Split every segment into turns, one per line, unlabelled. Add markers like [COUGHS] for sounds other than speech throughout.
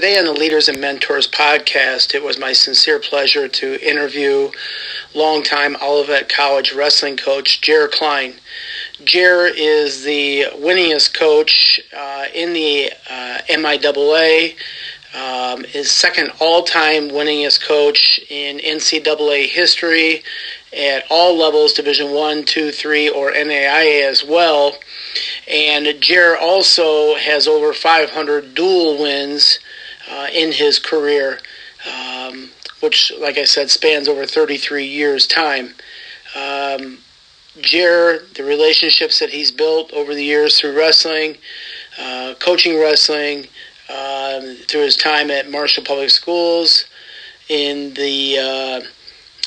today on the Leaders and Mentors podcast, it was my sincere pleasure to interview longtime Olivet College wrestling coach Jer Klein. Jer is the winningest coach uh, in the uh, MIAA, um, is second all-time winningest coach in NCAA history at all levels, Division One, Two, Three, or NAIA as well. And Jer also has over 500 dual wins uh, in his career, um, which, like I said, spans over 33 years' time. Um, Jer, the relationships that he's built over the years through wrestling, uh, coaching wrestling, um, through his time at Marshall Public Schools in the uh,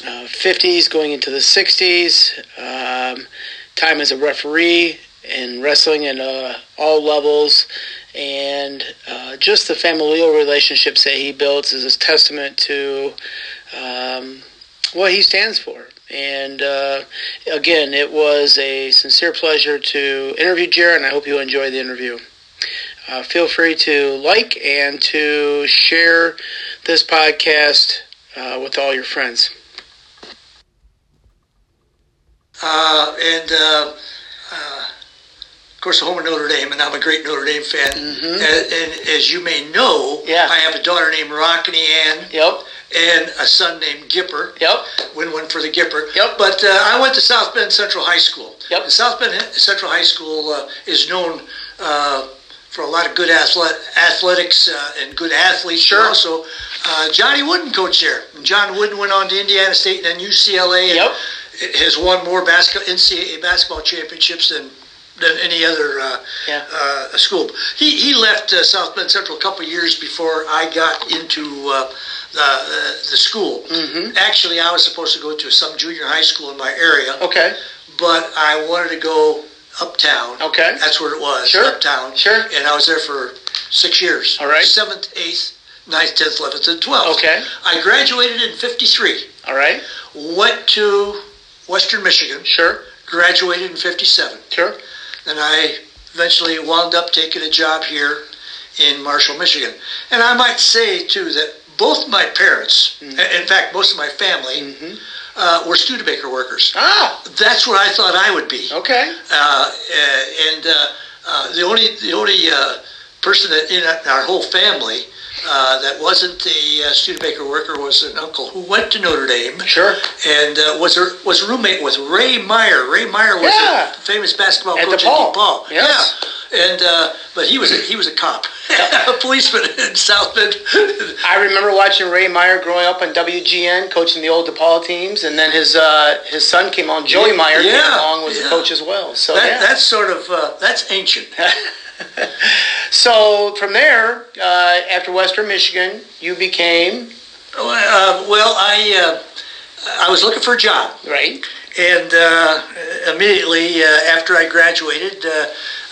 uh, 50s, going into the 60s, um, time as a referee in wrestling at uh, all levels, and uh, just the familial relationships that he builds is a testament to um, what he stands for. And uh, again, it was a sincere pleasure to interview Jared, and I hope you enjoy the interview. Uh, feel free to like and to share this podcast uh, with all your friends.
Uh, and course, home of Notre Dame, and I'm a great Notre Dame fan.
Mm-hmm.
And, and as you may know,
Yeah.
I have a daughter named Rockne Ann
Yep.
and a son named Gipper.
Yep.
Win one for the Gipper.
Yep.
But uh, I went to South Bend Central High School.
Yep.
And South Bend Central High School uh, is known uh, for a lot of good athlet- athletics uh, and good athletes.
Sure.
Also, uh, Johnny Wooden coached there. John Wooden went on to Indiana State and then UCLA. And
Yep.
Has won more basketball NCAA basketball championships than than any other uh,
Yeah.
uh, school. He, he left uh, South Bend Central a couple years before I got into uh, the, the school.
Mhm.
Actually, I was supposed to go to some junior high school in my area,
Okay.
but I wanted to go uptown.
Okay.
That's where it was,
Sure.
uptown.
Sure.
And I was there for six years.
All right.
Seventh, eighth, ninth, tenth, eleventh, and twelfth.
Okay.
I graduated in '53.
All right.
Went to Western Michigan.
Sure.
Graduated in '57.
Sure.
And I eventually wound up taking a job here in Marshall, Michigan. And I might say too that both my parents, in fact, most of my family,
Mhm.
uh, were Studebaker workers.
Ah.
That's what I thought I would be.
Okay.
Uh, uh, and uh, uh, the only the only uh, person that in our whole family uh, that wasn't the uh, Studebaker worker was an uncle who went to Notre Dame
Sure.
and uh, was a was a roommate with Ray Meyer. Ray Meyer was
Yeah.
a famous basketball
At
coach
DePaul.
at DePaul.
Yes.
Yeah, and uh, but he was a, he was a cop, [LAUGHS] a policeman [LAUGHS] in South Bend. [LAUGHS]
I remember watching Ray Meyer growing up on WGN, coaching the old DePaul teams, and then his uh, his son came on. Joey
Yeah,
Meyer came
yeah,
along was
yeah.
a coach as well. So
that. That's sort of uh, that's ancient. [LAUGHS]
so from there, uh, after Western Michigan, you became
Uh, well, I uh, I was looking for a job.
right.
And uh, immediately uh, after I graduated,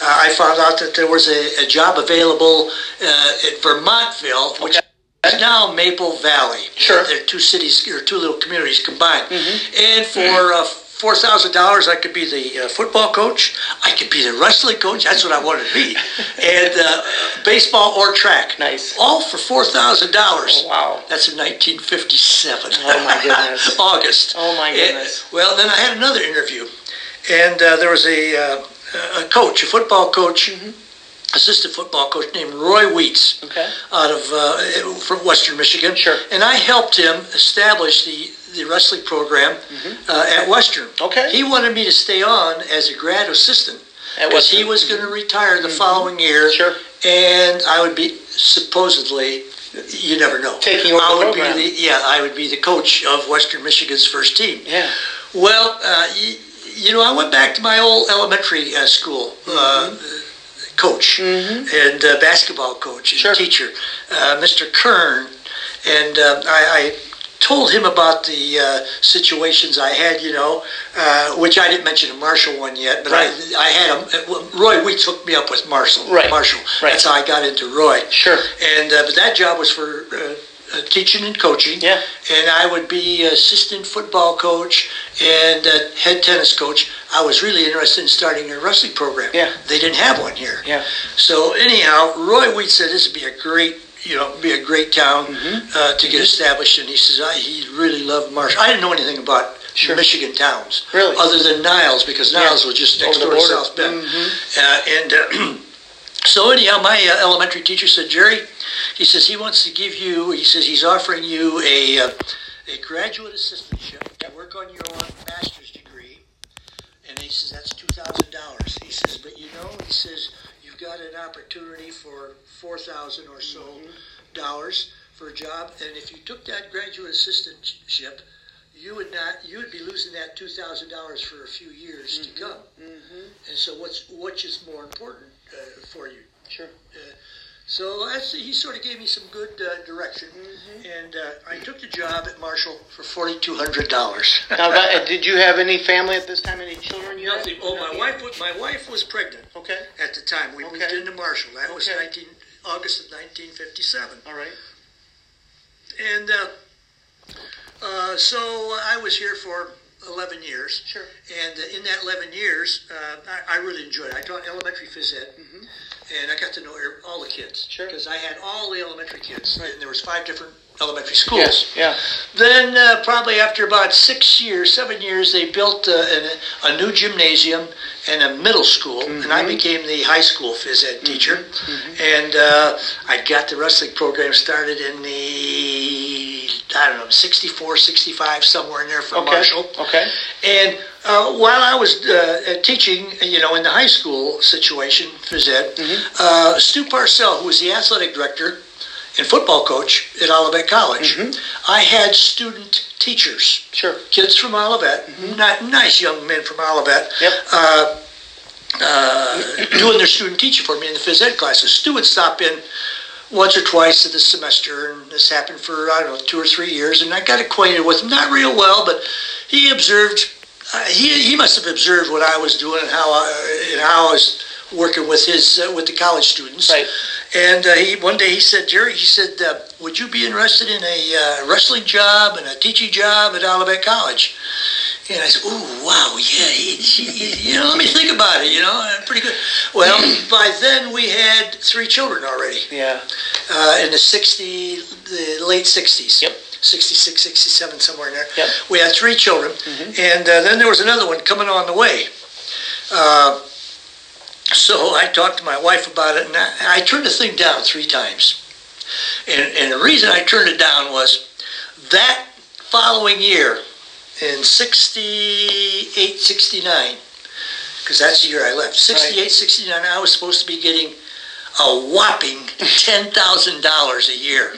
I found out that there was a, a job available uh, at Vermontville, which
Okay.
is now Maple Valley.
Sure.
They're two cities, or two little communities combined.
Mhm.
And for uh, four thousand dollars, I could be the uh, football coach. I could be the wrestling coach. That's what I wanted to be. [LAUGHS] and uh, baseball or track.
Nice.
All for four thousand dollars.
Oh, wow.
That's in 1957.
Oh, my goodness. [LAUGHS]
August.
Oh, my
And-
goodness.
well, then I had another interview, and uh, there was a, uh, a coach, a football coach,
Mm-hmm.
assistant football coach named Roy Wheats
Okay.
out of uh, from Western Michigan.
Sure.
And I helped him establish the, the wrestling program uh, at Western.
Mm-hmm. Okay.
He wanted me to stay on as a grad assistant because he
Mm-hmm.
was going to retire the following year.
Sure.
And I would be supposedly. You never know.
Taking over
I
the
would
program.
be the yeah. I would be the coach of Western Michigan's first team.
Yeah.
Well, uh, you, you know, I went back to my old elementary uh, school uh, coach
Mhm.
and uh, basketball coach and
Sure.
teacher, uh, Mr. Kern, and uh, I, I told him about the uh, situations I had, you know, uh, which I didn't mention the Marshall one yet, but
Right.
I, I had him. Roy Weeks hooked me up with Marshall.
Right.
Marshall.
Right.
That's how I got into Roy.
Sure.
And uh, but that job was for uh, uh, teaching and coaching.
Yeah.
And I would be assistant football coach and uh, head tennis coach. I was really interested in starting a wrestling program.
Yeah.
They didn't have one here.
Yeah.
So anyhow, Roy Wheat said this would be a great you know, be a great town
Mm-hmm.
uh, to get established. And he says I, he really loved Marshall. I didn't know anything about
Sure.
Michigan towns,
Really?
other than Niles, because Niles was just next door to. South Bend.
Mhm.
Uh, and uh, [CLEARS THROAT] so anyhow, my uh, elementary teacher said, Jerry, he says he wants to give you. He says he's offering you a uh, a graduate assistantship to work on your master's degree. And he says that's two thousand dollars. He says, but you know, he says got an opportunity for four thousand or so mm-hmm. dollars for a job, and if you took that graduate assistantship, you would not, you would be losing that two thousand dollars for a few years to mm-hmm. come. Mm-hmm. And so, what's which is more important uh, for you?
Sure.
Uh, So that's, he sort of gave me some good uh, direction, and uh, I took the job at Marshall for forty two hundred dollars.
Now, that, did you have any family at this time? Any children? You had?
Nothing. Oh, my wife. Was, my wife was pregnant
Okay.
at the time. We moved into Marshall. That was 19 August of nineteen fifty seven.
All right.
And uh, uh, so I was here for 11 years.
Sure.
And uh, in that 11 years, uh, I, I really enjoyed it. I taught elementary phys ed, and I got to know er- all the kids.
Mm-hmm. Sure.
Because I had all the elementary kids, and there was five different elementary schools.
Yes. Yeah.
Then, uh, probably after about six years, seven years, they built uh, an, a new gymnasium and a middle school, and I became the high school phys ed teacher. And uh, I got the wrestling program started in the, I don't know, 64, 65, somewhere in there for
Okay.
Marshall.
Okay.
And uh, while I was uh, teaching, you know, in the high school situation, phys ed, uh, Stu Parsell, who was the athletic director and football coach at Olivet College, I had student teachers,
Sure.
kids from Olivet, not nice young men from Olivet,
Yep.
uh, uh, [COUGHS] doing their student teaching for me in the phys ed classes. Stu would stop in once or twice of the semester, and this happened for I don't know two or three years, and I got acquainted with him not real well, but he observed. Uh, he, he must have observed what I was doing and how I, and how I was working with his uh, with the college students.
Right.
And uh, he one day he said, Jerry, he said, uh, would you be interested in a uh, wrestling job and a teaching job at Olivet College? And I said, "Ooh, wow, yeah, he, he, you know, let me think about it. You know, uh, pretty good." Well, [CLEARS THROAT] by then we had three children already
Yeah.
uh, in the 60, the late 60s.
Yep.
66, 67, somewhere in there.
Yep.
We had three children, and uh, then there was another one coming on the way. Uh, so I talked to my wife about it, and I, I turned the thing down three times. And, and the reason I turned it down was that following year, in 68, 69, because that's the year I left, 68, 69, I was supposed to be getting a whopping $10,000 a year.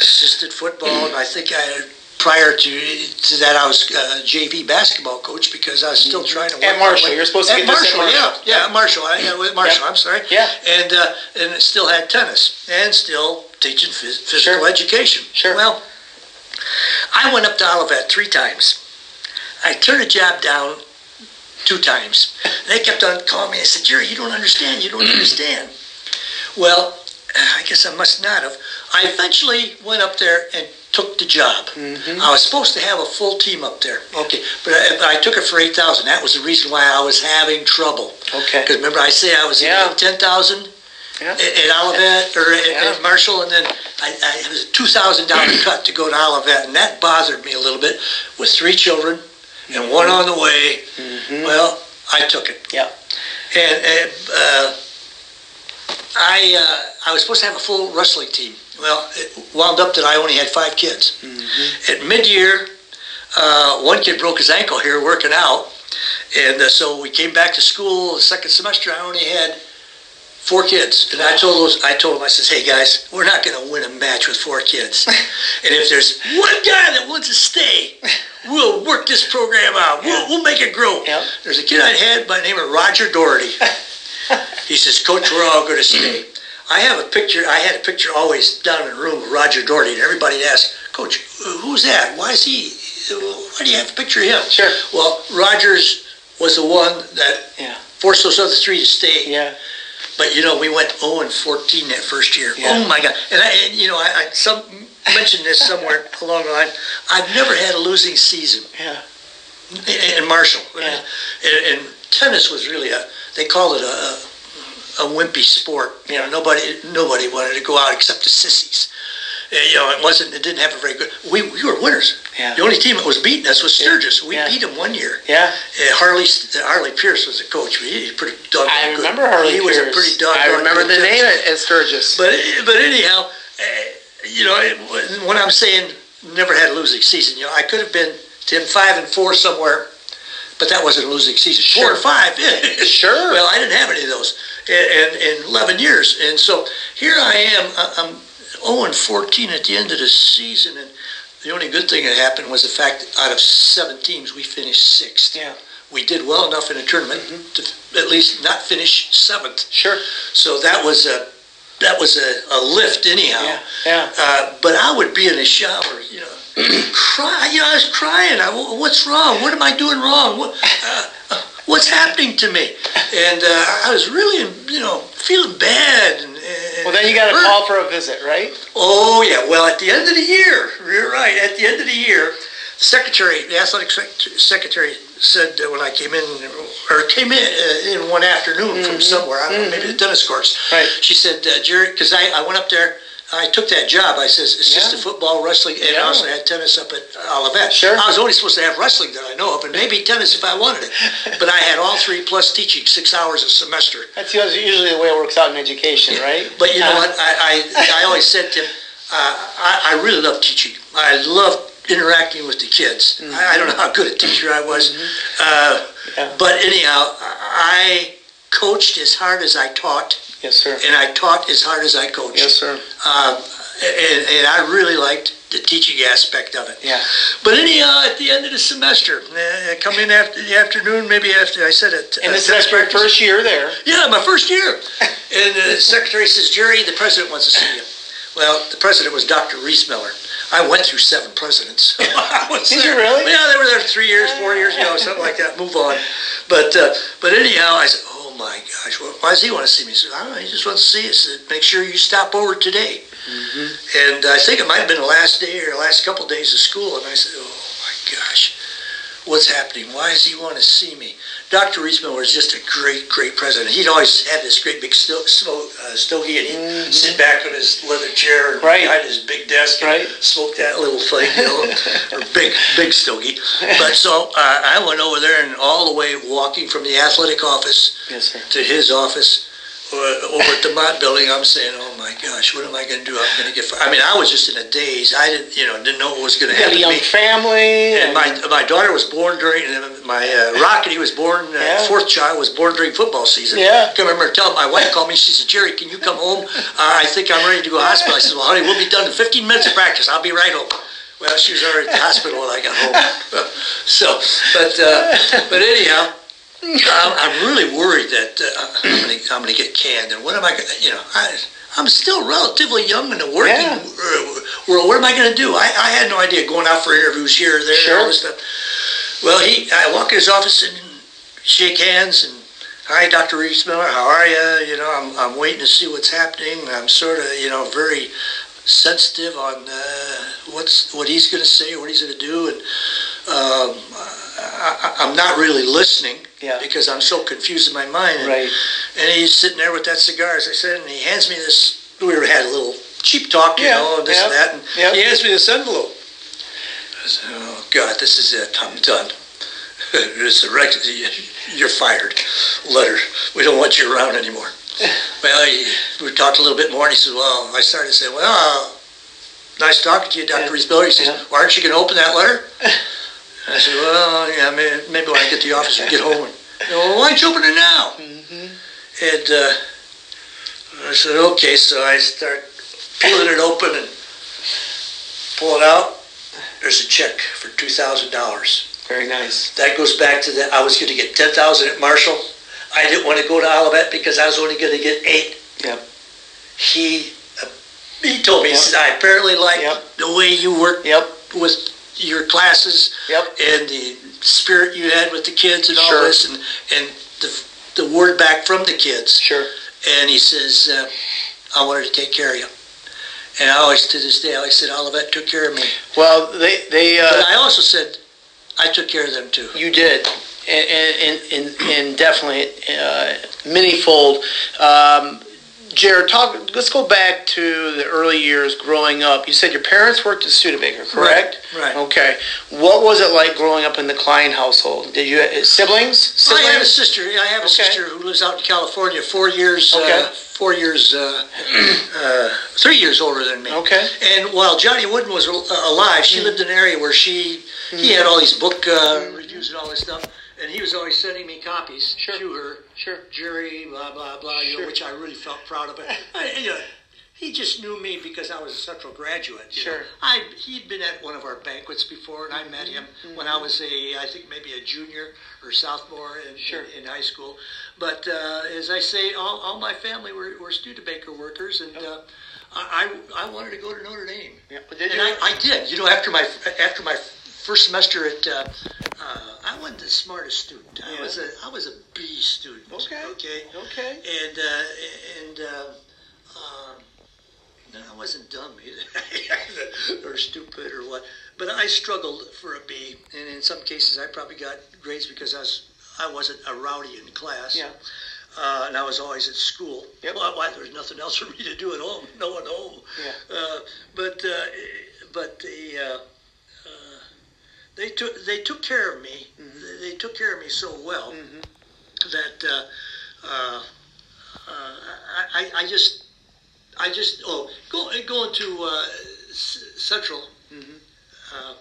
Assisted football, and I think I had, prior to, to that, I was uh, JV basketball coach because I was still trying to work
At Marshall. You're supposed to
at
get this at
Marshall,
Marshall.
yeah, yeah, Marshall, I, yeah, Marshall.
Yeah.
I'm sorry.
Yeah.
And, uh, and still had tennis, and still teaching phys- physical
Sure.
education.
Sure.
Well, I went up to Olivet three times. I turned a job down two times. They kept on calling me. I said, Jerry, you don't understand. You don't [CLEARS THROAT] understand. Well, I guess I must not have. I eventually went up there and took the job. Mm-hmm. I was supposed to have a full team up there. Okay, but I, but I took it for eight thousand. That was the reason why I was having trouble.
Okay.
Because remember, I say I was
Yeah.
ten thousand
Yeah.
at, Olivet or at,
Yeah.
at Marshall, and then I, I it was a two thousand dollar [CLEARS THROAT] cut to go to Olivet, and that bothered me a little bit. With three children and one on the way, well, I took it.
Yeah.
And, and uh, I uh, I was supposed to have a full wrestling team. Well, it wound up that I only had five kids. At mid-year, uh, one kid broke his ankle here working out, and uh, so we came back to school the second semester. I only had four kids, and I told those I told them I says, "Hey guys, we're not going to win a match with four kids, [LAUGHS] and if there's one guy that wants to stay, we'll work this program out. We'll, we'll make it grow." There's a kid I had by the name of Roger Doherty. [LAUGHS] He says, Coach, we're all going to stay. I have a picture, I had a picture always down in the room of Roger Doherty, and everybody would ask, Coach, who's that? Why is he, why do you have a picture of him?
Sure.
Well, Rogers was the one that
Yeah.
forced those other three to stay.
Yeah.
But, you know, we went 0 and 14 that first year.
Yeah.
Oh, my God. And, I, and you know, I, I some, mentioned this somewhere [LAUGHS] along the line. I've never had a losing season
Yeah.
in in Marshall.
Yeah.
And, and tennis was really a, they called it a, a wimpy sport. You know, nobody nobody wanted to go out except the sissies. You know, it wasn't. It didn't have a very good. We, we were winners.
Yeah.
The only team that was beating us was Sturgis. We
Yeah.
beat them one year.
Yeah.
Uh, Harley Harley Pierce was the coach. He was pretty doggone
I
good.
remember Harley
He was a
Pierce.
pretty doggone.
I remember the name at, at Sturgis.
but but anyhow, uh, you know, it, when I'm saying never had a losing season, you know, I could have been ten five and four somewhere, but that wasn't a losing season. Four
Sure.
and five, [LAUGHS]
Sure.
Well, I didn't have any of those in, in, in eleven years, and so here I am. I'm zero and fourteen at the end of the season, and the only good thing that happened was the fact that out of seven teams, we finished sixth.
Yeah.
We did well enough in the tournament to at least not finish seventh.
Sure.
So that was a that was a, a lift anyhow.
Yeah. Yeah.
Uh, but I would be in the shower, you know, [CLEARS THROAT] cry. You know, I was crying. I, what's wrong? What am I doing wrong? What, uh, what's happening to me? And uh, I was really, you know, feeling bad. And, and
Well, then you got a
hurt.
call for a visit, right?
Oh yeah. Well, at the end of the year, you're right. At the end of the year, the secretary, the athletic secretary, said when I came in, or came in uh, in one afternoon from somewhere, I don't know, maybe the tennis courts.
Mm-hmm. Right.
She said, uh, Jerry, because I, I went up there. I took that job. I says it's
Yeah.
Just a football, wrestling, and I also had tennis up at Olivet.
Sure.
I was only supposed to have wrestling that I know of, and maybe tennis if I wanted it. [LAUGHS] But I had all three plus teaching six hours a semester.
That's usually the way it works out in education, right?
But you know
Uh,
what? I, I, I always said to him, uh, I, I really love teaching. I love interacting with the kids. I, I don't know how good a teacher I was. Uh,
Yeah.
But anyhow, I coached as hard as I taught,
Yes, sir.
and I taught as hard as I coached.
Yes, sir.
Um, and, and I really liked the teaching aspect of it.
Yeah.
But anyhow, at the end of the semester, uh, come in after the afternoon, maybe after I said it.
And
uh,
this is your first year there.
Yeah, my first year. [LAUGHS] And the secretary says, Jerry, the president wants to see you. Well, the president was Dr. Reese Miller. I went through seven presidents. [LAUGHS] I was
Did you really?
Yeah, they were there three years, four years, you know, something like that. Move on. But uh, but anyhow, I said, oh my gosh, well, why does he want to see me? He said, I don't know, he just wants to see us. Make sure you stop over today.
Mm-hmm.
And I think it might have been the last day or the last couple days of school. And I said, oh my gosh, what's happening? Why does he want to see me? Dr. Miller was just a great, great president. He'd always have this great big sto- smoke, uh, stogie and he'd sit back on his leather chair and
Mm-hmm. Right.
behind his big desk and
Right.
smoke that little thing, you know, [LAUGHS] or big, big stogie. But so uh, I went over there and all the way walking from the athletic office
Yes,
to his office uh, over at the Mott Building. I'm saying, oh my gosh, what am I going to do? I'm going to get. Fired. I mean, I was just in a daze. I didn't, you know, didn't know what was going to happen
a
to
young family.
And my my daughter was born during my uh, Rocket. He was born. Uh,
Yeah.
Fourth child was born during football season.
Yeah.
I can remember telling my wife called me. She said, "Jerry, can you come home? Uh, I think I'm ready to go to the hospital." I said, "Well, honey, we'll be done in 15 minutes of practice. I'll be right home." Well, she was already at the hospital when I got home. [LAUGHS] so, but uh, but anyhow. I'm, I'm really worried that uh, I'm going to I'm to get canned, and what am I going to, you know, I, I'm still relatively young in the working
Yeah.
uh, world. What am I going to do? I, I had no idea going out for interviews here or there and all this stuff. Well, he, I walk in his office and shake hands and, hi, Dr. Reese Miller, how are you? You know, I'm, I'm waiting to see what's happening. I'm sort of, you know, very sensitive on uh, what's what he's going to say, what he's going to do, and um, I, I'm not really listening
Yeah.
because I'm so confused in my mind. And,
Right.
and he's sitting there with that cigar, as I said, and he hands me this. We had a little cheap talk, you
Yeah,
know, and this
yeah,
and that, and
yeah.
he hands me this envelope. I said, "Oh God, this is it. I'm done. [LAUGHS] it's a rec- You're fired. Letter. We don't want you around anymore." [LAUGHS] well, he, we talked a little bit more, and he said, "Well," I started to say, "Well, nice talking to you, Doctor
Yeah,
He says. "Why aren't you going to open that letter?" [LAUGHS] I said, "Well, yeah, maybe, maybe when I get to the office and get home." And, well, why don't you open it now? And uh, I said, okay. So I start peeling it open and pull it out. There's a check for two thousand dollars.
Very nice.
That goes back to the I was going to get ten thousand at Marshall. I didn't want to go to Olivet because I was only going to get eight.
Yep.
He uh, he told me he said I apparently like
Yep.
the way you work
Yep.
with your classes
Yep.
and the spirit you had with the kids and all this and and the the word back from the kids
Sure.
and he says, uh, I wanted to take care of you. And I always, to this day, I always said, Olivet took care of me.
Well, they they
But
uh,
I also said, I took care of them too.
you did, and and and, and definitely uh, minifold. Um, Jared, talk. Let's go back to the early years growing up. You said your parents worked at Studebaker, correct?
Right, right.
Okay. What was it like growing up in the Klein household? Did you uh, siblings? Siblings?
I have a sister. I have a
Okay.
sister who lives out in California. Four years.
Okay.
Uh, four years. Uh, [CLEARS THROAT] uh, three years older than me.
Okay.
And while Johnny Wooden was alive, she lived in an area where she he had all these book uh, reviews and all this stuff, and he was always sending me copies
Sure.
to her.
Sure.
Jerry, blah blah blah, you know, which I really felt proud of. [LAUGHS] I, you know, he just knew me because I was a Central graduate. know.
Sure.
I he'd been at one of our banquets before, and I met him when I was a I think maybe a junior or sophomore in,
Sure.
in, in high school. But uh, as I say, all, all my family were, were Studebaker workers, and uh, I, I wanted to go to Notre Dame.
Yeah.
And? I, I did. You know, after my after my first semester at, uh, wasn't the smartest student. I
Yeah.
was a I was a B student.
Okay.
Okay.
Okay.
And uh, and uh, no, I wasn't dumb either, [LAUGHS] or stupid or what. But I struggled for a B, and in some cases I probably got grades because I was I wasn't a rowdy in class.
Yeah.
Uh, and I was always at school.
Yep.
Well, why, there was nothing else for me to do at home. [LAUGHS] No one home.
Yeah.
Uh, but uh, but the uh, uh, they took they took care of me.
Mm-hmm.
They took care of me so well that uh, uh, uh, I, I I just I just oh go going to uh, Central.
Mhm.
Uh,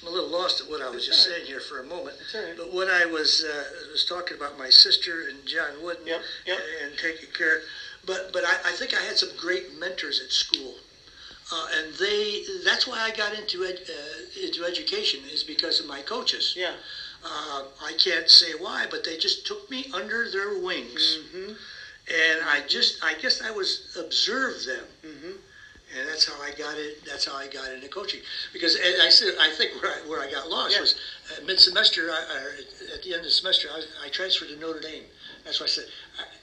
I'm a little lost at what I was just
right.
saying here for a moment.
That's all right.
But when I was uh, was talking about my sister and John Wooden
Yep, yep.
and taking care, but but I, I think I had some great mentors at school, uh, and they that's why I got into ed, uh, into education is because of my coaches.
Yeah.
Uh, I can't say why, but they just took me under their wings,
Mm-hmm.
and I just I guess I was observed them.
Mm-hmm.
And that's how I got it. That's how I got into coaching. Because I said, I think where I, where I got lost
Yeah.
was uh, mid semester. At the end of the semester, I, I transferred to Notre Dame. That's why I said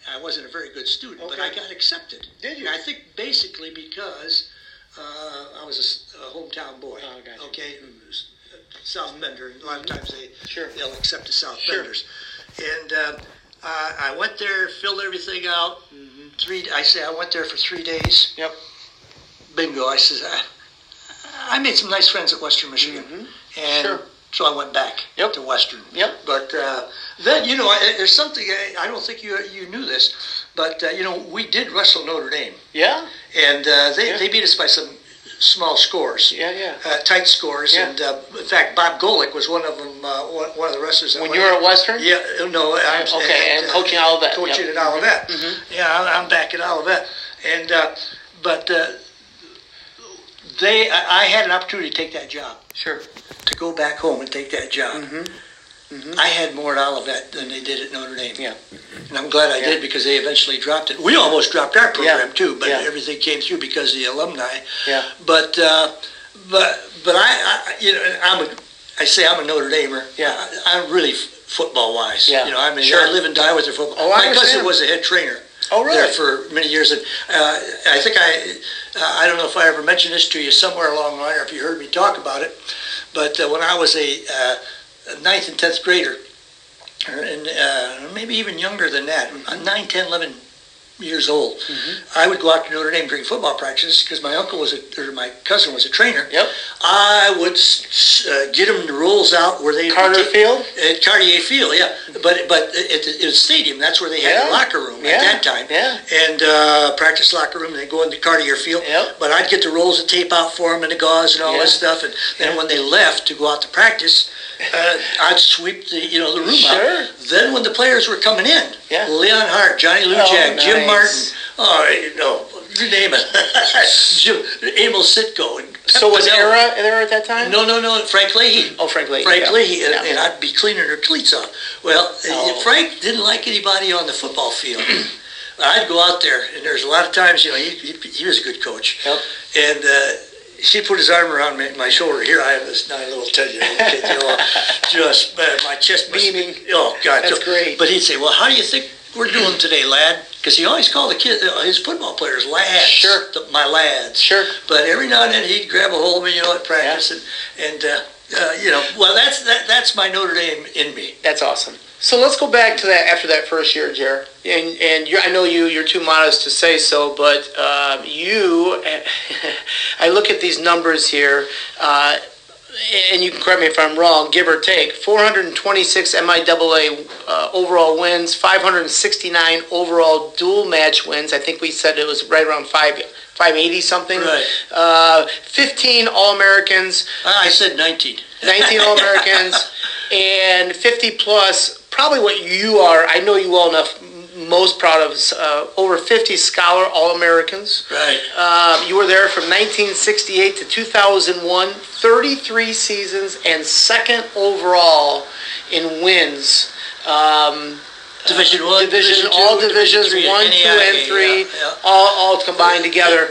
I, I wasn't a very good student, but I got accepted.
Did you?
And I think basically because uh, I was a hometown boy.
Oh, gotcha.
Okay, South Bender. A lot of times they
Sure.
they'll accept the South
Sure.
Benders. And uh, I I went there, filled everything out.
Mm-hmm.
Three. I say I went there for three days
Yep.
bingo. I says, I, I made some nice friends at Western Michigan,
Mhm.
and
Sure.
so I went back
Yep.
to Western.
Yep.
But uh, then, you know, I, there's something I, I don't think you you knew this, but uh, you know, we did wrestle Notre Dame,
Yeah.
and uh, they
Yeah.
they beat us by some small scores.
Yeah. Yeah.
Uh, tight scores,
Yeah.
and uh, in fact, Bob Golick was one of them. Uh, one, one of the wrestlers.
When you were at Western.
yeah, no, I'm
Okay, and coaching Olivet,
Coaching
yep.
at Olivet.
Mhm.
Yeah, I'm, back at Olivet, and uh, but uh, they, I, I had an opportunity to take that job,
Sure.
to go back home and take that job.
Mhm.
I had more at Olivet than they did at Notre Dame.
Yeah.
And I'm glad I
Yeah.
did because they eventually dropped it. We almost dropped our program
Yeah.
too, but
Yeah.
everything came through because of the alumni.
Yeah.
But uh, but but I, I you know I'm a I say I'm a Notre Damer.
Yeah.
I, am really football wise.
Yeah.
You know I mean
Sure.
I live and die with their football.
Oh, I
My cousin was a head trainer.
Oh, really?
There for many years, and uh, I think I uh, I don't know if I ever mentioned this to you somewhere along the line, or if you heard me talk about it. But uh, when I was a uh, ninth and tenth grader, or- and uh, maybe even younger than that, I'm 9, 10, 11 years old,
Mm-hmm.
I would go out to Notre Dame during football practice because my uncle was a, or my cousin was a trainer.
Yep.
I would uh, get them the rules out where they
Carter Field.
at Cartier Field, yeah. But but at the, at the stadium, that's where they had
Yeah.
the locker room
Yeah.
at that time.
Yeah.
And uh, practice locker room, and they go into Cartier Field.
Yep.
But I'd get the rolls of tape out for them and the gauze and all this
Yeah.
stuff. And then when they left to go out to practice, uh, I'd sweep the you know the room
Sure.
out. Then when the players were coming in,
Yeah.
Leon Hart, Johnny Lujack,
Oh,
Jim. Martin, oh you know, you name it, [LAUGHS] Jim, Emil Sitko, and
So was Ara there at that time?
No, no, no, Frank Leahy.
Oh, Frank Leahy.
Frank
yeah.
Leahy, and,
Yeah.
and I'd be cleaning her cleats off. Well, uh,
Oh.
Frank didn't like anybody on the football field. [CLEARS THROAT] I'd go out there, and there's a lot of times, you know, he, he, he was a good coach.
Yep.
And uh, put his arm around my, my shoulder. Here I am, this nine little ten year old kid, you know, [LAUGHS] just uh, my chest must-
Beaming.
Oh God,
That's
so-
great.
But he'd say, "Well, how do you think we're doing today, lad?" Because he always called the kid, uh, his football players, lads.
Sure.
the- my lads.
Sure.
But every now and then he'd grab a hold of me, you know, at practice, and and uh, uh, you know, well, that's that that's my Notre Dame in me.
That's awesome. So let's go back to that after that first year, Jer. And and I know you you're too modest to say so, but uh, you, [LAUGHS] I look at these numbers here. Uh, and you can correct me if I'm wrong, give or take, 426 MIAA uh, overall wins, 569 overall dual match wins. I think we said it was right around five, 580 something.
Right.
Uh, 15 All Americans.
I said 19.
19 All Americans [LAUGHS] and 50 plus. Probably what you are. I know you well enough most proud of uh, over 50 Scholar All Americans.
Right.
Uh, you were there from 1968 to 2001, 33 seasons, and second overall in wins. Um,
Division one,
division,
Division two,
all
Division
divisions,
three,
one, two, and three,
yeah, yeah.
all all combined together.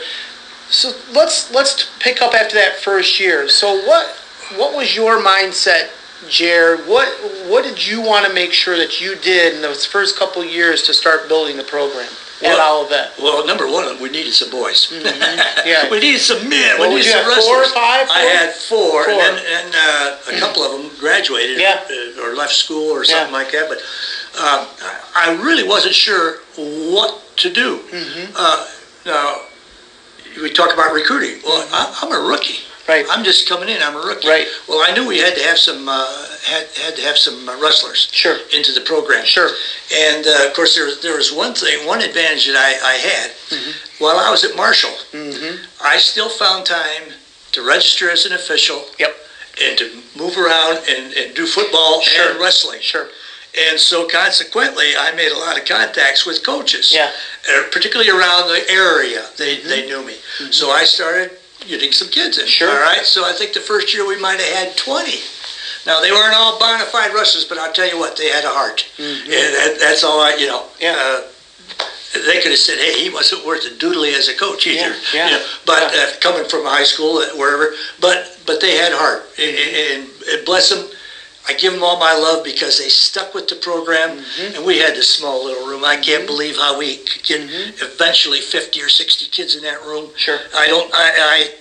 So let's let's pick up after that first year. So what what was your mindset, Jared? What what did you want to make sure that you did in those first couple years to start building the program at
Well-
Olivet?
Well, number one, we needed some boys. [LAUGHS]
Yeah.
we needed some men. We needed some
have, four or
wrestlers.
five,
I had four,
Four.
and, then, and uh, a couple of them graduated
Yeah.
uh, or left school or something
Yeah.
like that. But um, I I really wasn't sure what to do.
Mm-hmm.
Uh, now, we talk about recruiting. Well, I, I'm a rookie.
Mm-hmm. Right.
I'm just coming in. I'm a rookie.
Right.
Well, I knew we had to have some uh, had had to have some uh, wrestlers
Sure.
into the program.
Sure.
And uh, of course, there was, there was one thing, one advantage that I, I had
Mm-hmm.
while I was at Marshall. Mm-hmm. I still found time to register as an official
Yep.
and to move around and, and do football
Sure.
and wrestling.
Sure.
And so consequently, I made a lot of contacts with coaches,
Yeah.
uh, particularly around the area. They, they knew me. So I started getting some kids in.
Mm-hmm. Sure.
All right. So I think the first year we might have had 20. Now, they weren't all bona fide Russians, but I'll tell you what, they had a heart. And that, that's all I, you know.
Mm-hmm. Yeah.
Uh, they could have said, "Hey, he wasn't worth a doodly as a coach either."
Yeah, yeah,
You know, but
yeah.
uh, coming from high school, uh, wherever, but but they had heart, and, and, and bless them. I give them all my love because they stuck with the program,
Mm-hmm.
and we had this small little room. I can't believe how we could get eventually 50 or 60 kids in that room.
Mm-hmm. Sure.
I don't. I, I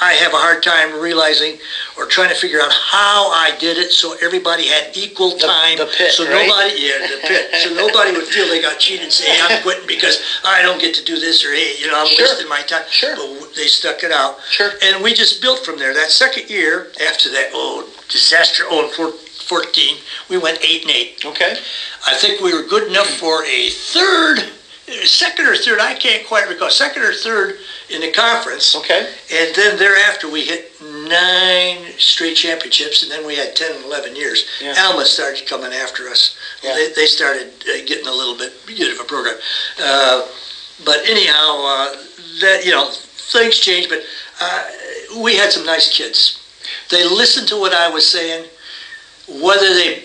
I have a hard time realizing or trying to figure out how I did it so everybody had equal time.
the pit,
so
right?
nobody, yeah, the pit. [LAUGHS] so nobody would feel they got cheated and say, hey, I'm quitting because I don't get to do this or hey, you know, I'm
Sure.
wasting my time.
Sure.
But they stuck it out.
Sure.
And we just built from there. That second year, after that, oh, disaster, oh, 14, we went 8 and 8.
Okay.
I think we were good enough for a third, second or third, I can't quite recall, second or third in the conference.
Okay.
And then thereafter, we hit nine straight championships, and then we had 10 and 11 years.
Yeah.
Alma started coming after us.
Yeah.
They, they started uh, getting a little bit good of a program. Uh, but anyhow, uh, that, you know, things changed, but uh, we had some nice kids. They listened to what I was saying, whether they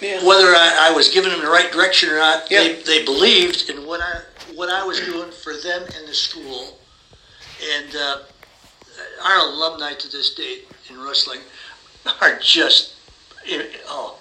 Yeah.
whether I, I was giving them the right direction or not,
Yeah.
they, they believed in what I what I was doing for them and the school. And uh, our alumni to this day in wrestling are just oh,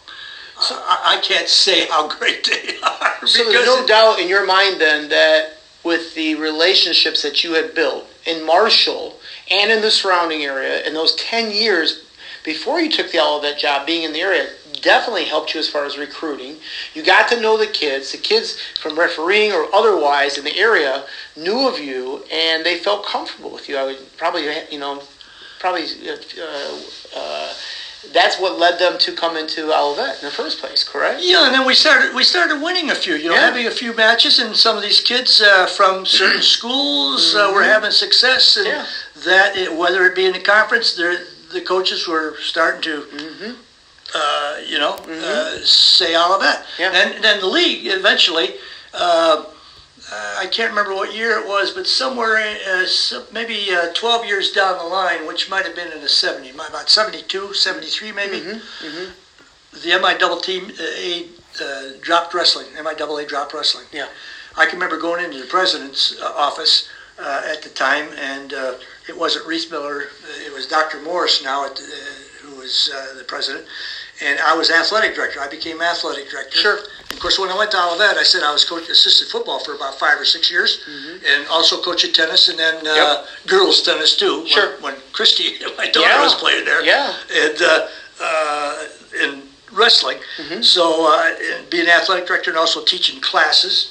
I, I can't say how great they [LAUGHS] are.
So there's no doubt in your mind then that with the relationships that you had built in Marshall and in the surrounding area in those 10 years before you took the Olivet job, being in the area definitely helped you as far as recruiting. You got to know the kids. The kids from refereeing or otherwise in the area knew of you and they felt comfortable with you. I would probably, you know, probably uh, uh, that's what led them to come into Olivet in the first place, correct?
Yeah, and then we started we started winning a few. You know,
Yeah.
having a few matches, and some of these kids uh, from certain [CLEARS THROAT] schools uh, were having success, and
Yeah.
that it, whether it be in the conference, they're- the coaches were starting to, uh, you know, uh, say all of that.
Yeah.
And then the league eventually. Uh, I can't remember what year it was, but somewhere, uh, maybe uh, 12 years down the line, which might have been in the 70s, about 72, 73 maybe, the MI double team uh, uh, dropped wrestling. MIAA dropped wrestling.
Yeah.
I can remember going into the president's uh, office uh, at the time, and uh, it wasn't Reese Miller. uh, It was Dr. Morris now, at uh, who was uh, the president. And I was athletic director. I became athletic director.
Sure.
Of course, when I went to Olivet, I said I was coach assistant football for about five or six years, and also coaching tennis, and then uh,
Yep.
girls tennis too.
Sure.
When, when Christy, [LAUGHS] my daughter,
Yeah.
was playing there
Yeah.
and uh, uh, and wrestling. So uh, being athletic director and also teaching classes.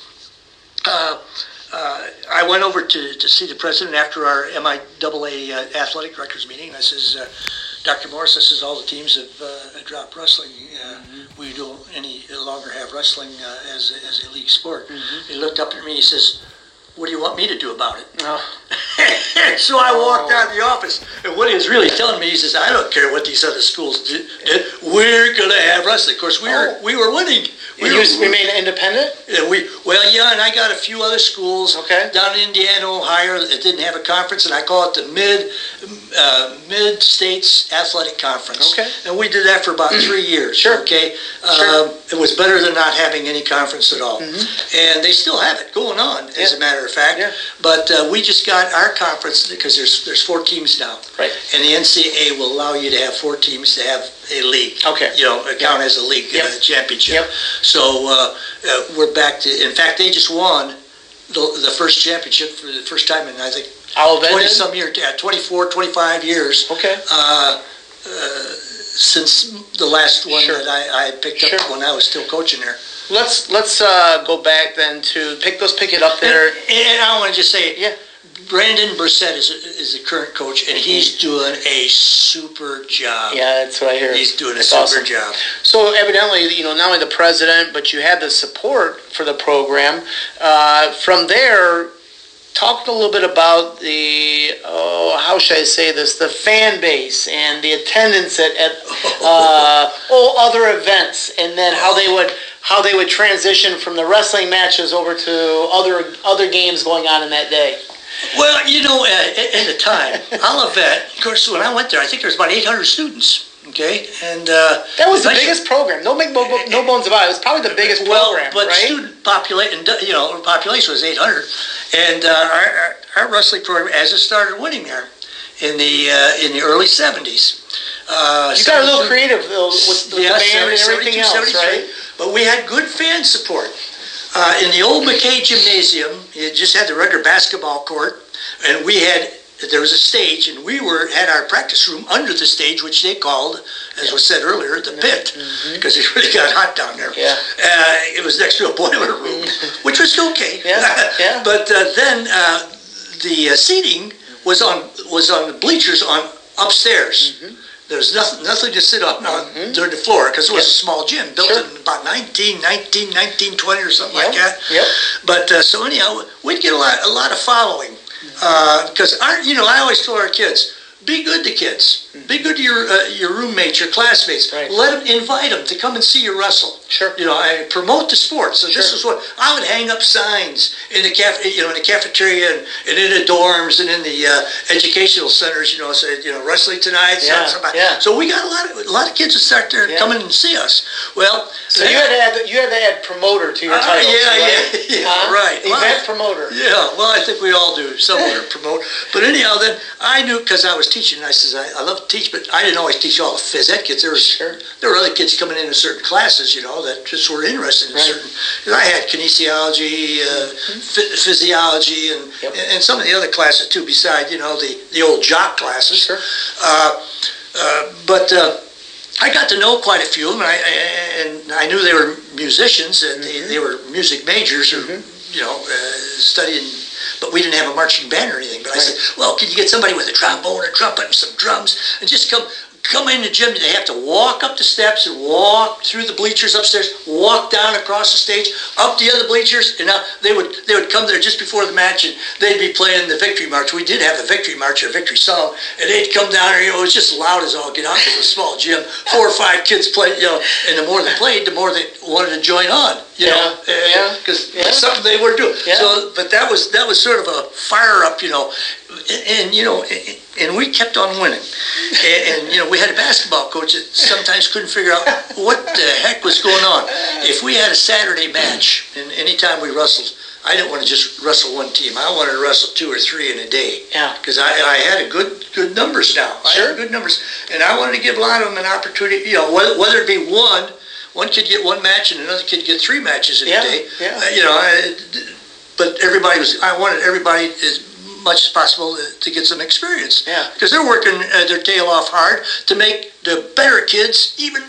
Uh, I went over to, to see the president after our MIAA uh, athletic directors meeting. I says, uh, Dr. Morris, this is all the teams have uh, dropped wrestling. Uh, We don't any longer have wrestling uh, as, a- as a league sport. He looked up at me. He says, "What do you want me to do about it?"
Oh. [LAUGHS]
so I walked out of the office, and what he was really telling me, he says, "I don't care what these other schools did. did. We're going to have wrestling." Of course, we were
Oh.
we were winning. We were,
used to remain independent?
yeah, we well, yeah, and I got a few other schools
Okay.
down in Indiana, Ohio that didn't have a conference, and I call it the Mid uh, Mid States Athletic Conference.
Okay.
And we did that for about [CLEARS THROAT] three years.
Sure.
Okay.
Sure.
Um, it was better than not having any conference at all, mm-hmm. and they still have it going on, as
Mm-hmm.
A matter of fact.
Yeah.
But uh, we just got our conference because there's there's four teams now,
Right.
and the NCAA will allow you to have four teams to have a league.
Okay.
You know, count as a league
Yep.
uh, championship.
Yep.
So uh, uh, we're back to. In fact, they just won the, the first championship for the first time in I think
Olivet
20
did?
some years, yeah, 24, 25 years.
Okay.
Uh, uh, since the last one
Sure.
that I, I picked up when I was still coaching there.
Let's let's uh, go back then to pick let's pick it up there.
And, and I want to just say,
Yeah.
Brandon Brissett is, is the current coach, and he's doing a super job.
Yeah, that's what I hear.
He's doing a
That's
super
awesome.
job.
So evidently, you know, not only the president, but you had the support for the program. Uh, from there, talk a little bit about the oh, how should I say this? The fan base and the attendance at, at [LAUGHS] uh, oh other events, and then how they would how they would transition from the wrestling matches over to other other games going on in that day.
Well, you know, uh, at, at the time, [LAUGHS] Olivet, of course, when I went there, I think there was about 800 students. Okay, and uh,
That was the biggest program. No make no, bones about it. It was probably the biggest
well,
program,
but
right?
student population, you know, population was 800, and uh, our, our, our wrestling program, as it started winning there in the uh, in the early 70s. Uh,
you got a little creative though, with, with
Yeah,
the band and everything else, right?
But we had good fan support. Uh, in the old McKay Gymnasium, it just had the regular basketball court, and we had there was a stage, and we were had our practice room under the stage, which they called, as was said earlier, the pit, because it really got hot down there.
Yeah.
Uh, it was next to a boiler room, which was okay.
Yeah, [LAUGHS] yeah.
but uh, then uh, the uh, seating was on was on the bleachers on upstairs.
Mm-hmm.
There was nothing, nothing to sit on, on during the floor because it was a small gym built
Sure.
in about 19, 19, 1920 or something like that.
yep.
But uh, so anyhow, we'd get a lot, a lot of following
Mm-hmm.
because our, you know, I always tell our kids, be good to kids, be good to your uh, your roommates, your classmates.
Right.
Let them invite them to come and see you wrestle.
Sure.
You know, I promote the sport. So this
Sure.
is what I would hang up signs in the caf, you know, in the cafeteria and, and in the dorms and in the uh, educational centers. You know, say you know wrestling tonight.
Yeah,
something-
yeah.
So we got a lot of a lot of kids that start there
Yeah.
coming and see us. Well,
So you had to add you had to add promoter to your
Uh,
title.
yeah,
right?
yeah, [LAUGHS] yeah,
Huh?
right.
Event
Well,
promoter.
Yeah, well, I think we all do somewhat to promote. But anyhow, then I knew because I was teaching. I says I, I love to teach, but I didn't always teach all the phys ed kids. There was
Sure.
there were other kids coming in in certain classes, you know, that just were interested in
Right.
certain. 'cause I had kinesiology, uh, phy- physiology, and,
Yep.
and some of the other classes too. Beside you know the the old jock classes.
Sure.
Uh, uh, but. Uh, I got to know quite a few of them, and I, and I knew they were musicians, and they, they were music majors, or you know, uh, studying. But we didn't have a marching band or anything. But I said, "Well, could you get somebody with a trombone, a trumpet, and some drums, and just come come in the gym? They have to walk up the steps and walk through the bleachers upstairs, walk down across the stage, up the other bleachers, and now they would they would come there just before the match, and they'd be playing the victory march. We did have a victory march or a victory song, and they'd come down there. You know, it was just loud as all get out. It was a small gym, four or five kids played. You know, and the more they played, the more they wanted to join on. You know,
Yeah, yeah,
because
yeah.
something they were doing.
Yeah.
So, but that was that was sort of a fire up, you know, and, and you know, and, and we kept on winning. And, and you know, we had a basketball coach that sometimes couldn't figure out what the heck was going on. If we had a Saturday match, and anytime we wrestled, I didn't want to just wrestle one team. I wanted to wrestle two or three in a day.
Yeah.
Because I, I had a good good numbers now. I
Sure.
had good numbers, and I wanted to give a lot of them an opportunity. You know, whether, whether it be one. One kid get one match and another kid get three matches in
Yeah,
a day.
yeah.
Uh, you know, I, but everybody was. I wanted everybody as much as possible to get some experience.
Yeah.
Because they're working uh, their tail off hard to make the better kids even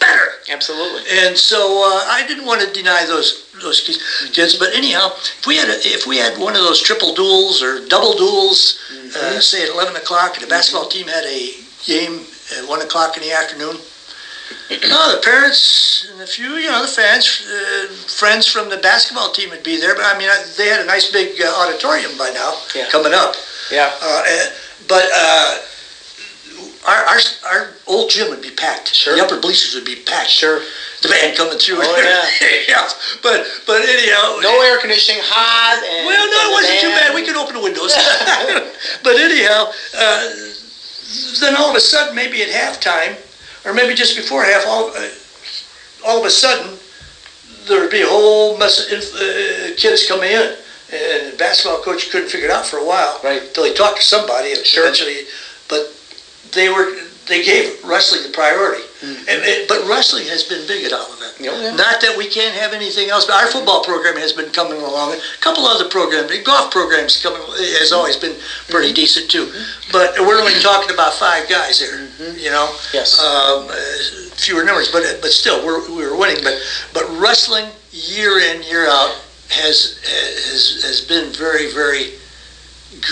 better.
Absolutely.
And so uh, I didn't want to deny those those kids. kids. But anyhow, if we had a, if we had one of those triple duels or double duels, uh, say at eleven o'clock, and the basketball team had a game at one o'clock in the afternoon. No, the parents and a few, you know, the fans, uh, friends from the basketball team would be there. But I mean, I- they had a nice big uh, auditorium by now
Yeah.
coming up.
Yeah.
Uh, but uh, our, our our old gym would be packed.
Sure.
The upper bleachers would be packed.
Sure.
The band coming through.
Oh, yeah. [LAUGHS]
yeah. But but anyhow.
No air conditioning, hot, and
Well, no, it wasn't too bad. We could open the windows. [LAUGHS] [LAUGHS] but anyhow, uh, then all of a sudden, maybe at halftime, or maybe just before half, all, uh, all of a sudden, there would be a whole mess of inf- uh, kids coming in. And the basketball coach couldn't figure it out for a while.
Right.
Until he talked to somebody and
Sure.
eventually. But they were they gave wrestling the priority.
Mm-hmm.
And, and- but wrestling has been big at Olivet.
Oh, yeah.
Not that we can't have anything else, but our football program has been coming along. A couple other programs, the golf programs coming has always been pretty
Mm-hmm.
decent too. But we're only talking about five guys here, you know.
Mm-hmm. Yes.
Um, uh, fewer numbers, but but still, we're we were winning. But but wrestling year in year out has has has been very very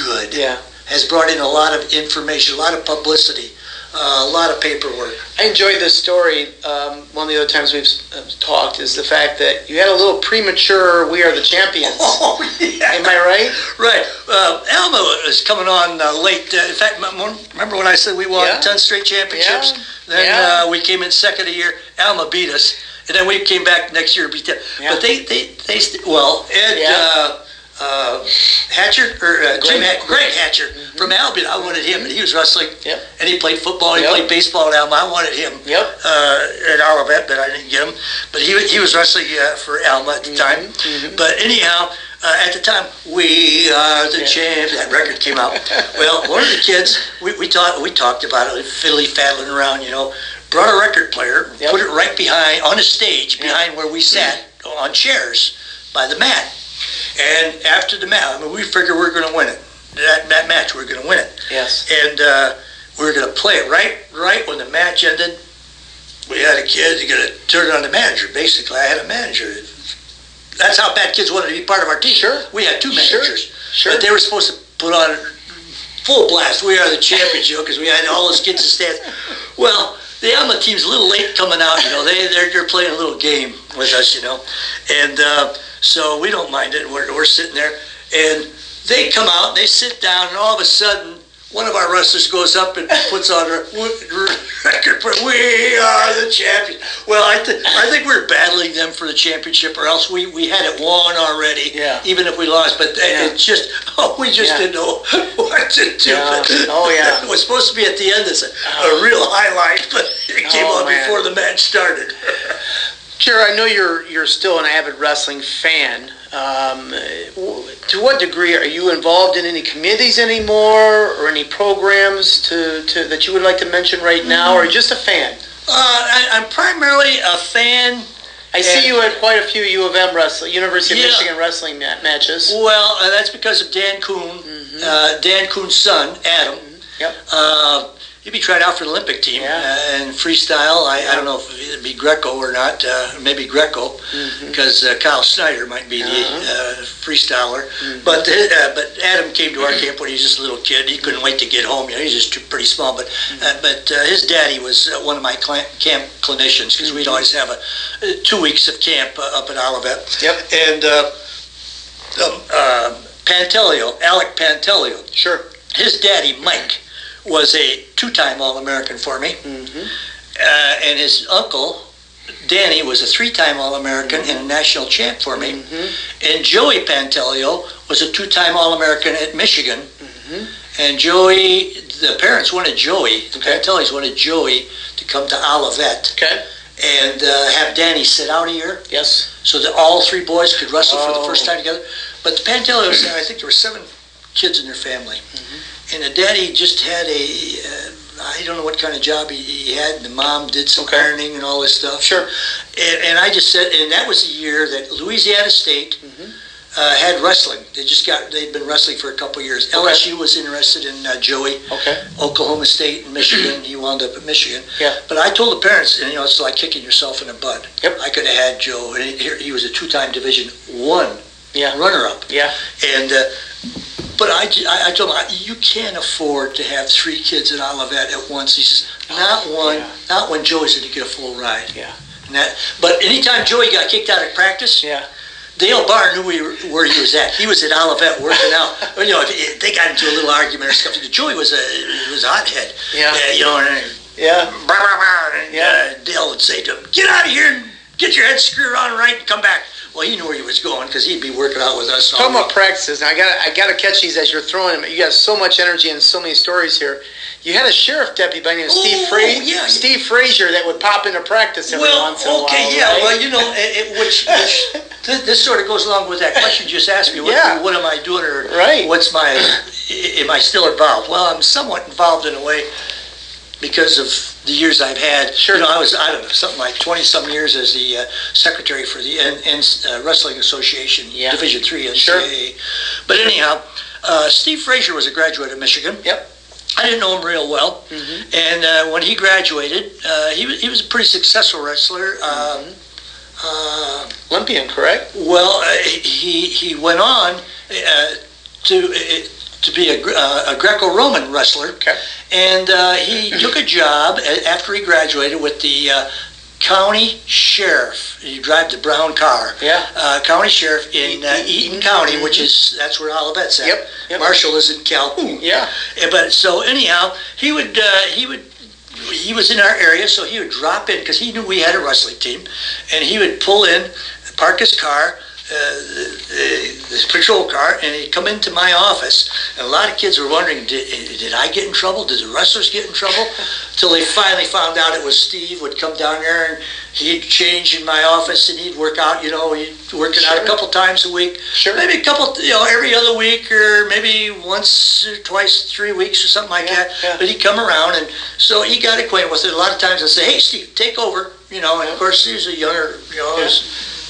good.
Yeah.
Has brought in a lot of information, a lot of publicity, uh, a lot of paperwork.
I enjoyed this story. Um, one of the other times we've uh, talked is the fact that you had a little premature "We Are the Champions." [LAUGHS]
Oh yeah.
Am I right?
Right. Uh, Alma is coming on uh, late. Uh, in fact, remember when I said we won
Yeah.
10 straight championships?
Yeah.
Then
Yeah.
uh, we came in second a year. Alma beat us. And then we came back next year beat them.
Yeah.
But they, they, they, st- well, Ed
Yeah.
Uh, Hatcher, or uh, Jim
Greg-
Greg Hatcher from Albion, I wanted him, and he was wrestling.
Yep.
And he played football, he
Yep.
played baseball at Alma. I wanted him
Yep.
uh, at Olivet, but I didn't get him. But he, he was wrestling uh, for Alma at the time. But anyhow, uh, at the time, we are the
Yeah.
champs. That record came out. [LAUGHS] well, one of the kids, we, we talked we talked about it, fiddly faddling around, you know, brought a record player,
Yep.
put it right behind on a stage behind where we sat on chairs by the mat. And after the match, I mean, we figured we're going to win it. That, that match, we're going to win it
Yes.
and uh, we were going to play it right right when the match ended. We had a kid going to turn it on the manager. Basically, I had a manager. That's how bad kids wanted to be part of our team.
Sure.
We had two managers.
Sure.
But they were supposed to put on full blast. We are the champions, you know, because we had all those kids to stand. Well, the Alma team's a little late coming out. You know, they they're, they're playing a little game with us, you know, and uh, so we don't mind it. We're we're sitting there, and they come out, they sit down, and all of a sudden, one of our wrestlers goes up and puts on her record. for, We are the champions. Well, I, th- I think we're battling them for the championship, or else we, we had it won already.
Yeah.
Even if we lost, but
Yeah.
it's just oh, [LAUGHS] we just
Yeah.
didn't know what to do.
Yeah. Oh, yeah.
it was supposed to be at the end as a, a uh-huh. real highlight, but it came
Oh,
on
man.
before the match started. [LAUGHS]
Jared, I know you're you're still an avid wrestling fan. Um, to what degree are you involved in any committees anymore, or any programs to, to that you would like to mention right now, or just a fan?
Uh, I, I'm primarily a fan.
I see you at quite a few U of M wrestling, University of
Yeah.
Michigan wrestling ma- matches.
Well, uh, that's because of Dan Coon, uh, Dan Coon's son, Adam.
Yep.
Uh, he'd be tried out for the Olympic team
Yeah.
uh, and freestyle. I, I don't know if it'd be Greco or not. Uh, maybe Greco, because uh, Kyle Snyder might be the uh, freestyler. But uh, but Adam came to our camp when he was just a little kid. He couldn't wait to get home. You know, he's just too, pretty small. But uh, but uh, his daddy was uh, one of my cl- camp clinicians because we'd always have a uh, two weeks of camp uh, up at Olivet.
Yep.
And uh, um, uh, Pantaleo, Alec Pantaleo,
Sure.
his daddy Mike was a two-time All-American for me, mm-hmm. uh, and his uncle Danny was a three-time All-American and a national champ for me. Mm-hmm. And Joey Pantaleo was a two-time All-American at Michigan. And Joey, the parents wanted Joey, the
Okay.
Pantaleos wanted Joey to come to Olivet
Okay.
and uh, have Danny sit out a year
Yes.
so that all three boys could wrestle for the first
Oh.
time together. But the Pantelios, I think there were seven kids in their family, and the daddy just had a, uh, I don't know what kind of job he, he had, and the mom did some
Okay.
ironing and all this stuff.
Sure.
And, and I just said, and that was the year that Louisiana State uh, had wrestling. They just got they'd been wrestling for a couple years.
Okay.
LSU was interested in uh, Joey.
Okay.
Oklahoma State and Michigan. [CLEARS THROAT] he wound up at Michigan.
Yeah.
But I told the parents, and you know, it's like kicking yourself in the butt.
Yep.
I could have had Joe, and he, he was a two-time Division One
Yeah.
runner-up.
Yeah.
And uh, but I I told him I- you can't afford to have three kids at Olivet at once. He says not one,
yeah.
not when Joey going to get a full ride.
Yeah.
And that, but anytime Joey got kicked out of practice,
Yeah.
Dale Bahr knew we were, where he was at. He was at Olivet working out. [LAUGHS] You know, they got into a little argument or something. Joey was a was a hothead.
Yeah.
Uh, you know, and,
Yeah.
blah, blah, blah, and
Yeah.
uh, Dale would say to him, "Get out of here and get your head screwed on right and come back." Well, he knew where he was going because he'd be working out with us.
Talking about practices, I got I got to catch these as you're throwing them. You got so much energy and so many stories here. You had a sheriff deputy by the name of Steve
Oh,
Fraser.
yeah.
Steve Fraser that would pop into practice every
well,
once in a while.
okay, yeah.
right?
Well, you know, it, it, which, which th- [LAUGHS] this sort of goes along with that question you just asked me. What,
Yeah.
what am I doing, or
Right.
what's my? Am I still involved? Well, I'm somewhat involved in a way because of the years I've had.
Sure.
You know, I was I don't know something like 20 some years as the uh, secretary for the N- N- uh, Wrestling Association,
Yeah.
Division Three NCAA.
Sure.
But anyhow, uh, Steve Fraser was a graduate of Michigan.
Yep.
I didn't know him real well,
Mhm.
and uh, when he graduated, uh, he was he was a pretty successful wrestler. Um, uh,
Olympian, correct?
well, uh, he he went on uh, to uh, to be a, uh, a Greco-Roman wrestler,
Okay.
and uh, he [CLEARS THROAT] took a job a- after he graduated with the uh, county sheriff. He drive the brown car.
Yeah.
Uh, county sheriff in uh, Eaton County, which is that's where Olivet's at.
Yep, yep.
Marshall is in Calhoun.
Yeah.
Uh, But so anyhow, he would uh, he would he was in our area, so he would drop in because he knew we had a wrestling team, and he would pull in, park his car. Uh, the, this patrol car, and he'd come into my office, and a lot of kids were wondering, did, did I get in trouble? Did the wrestlers get in trouble? [LAUGHS] Till they finally found out it was Steve would come down there, and he'd change in my office, and he'd work out. You know, he'd working out a couple times a week,
Sure.
maybe a couple, you know, every other week, or maybe once or twice, three weeks, or something like
Yeah,
that.
yeah.
But he'd come around, and so he got acquainted with it. A lot of times I'd say, "Hey, Steve, take over," you know. And of course, he was a younger, you know,
Yeah.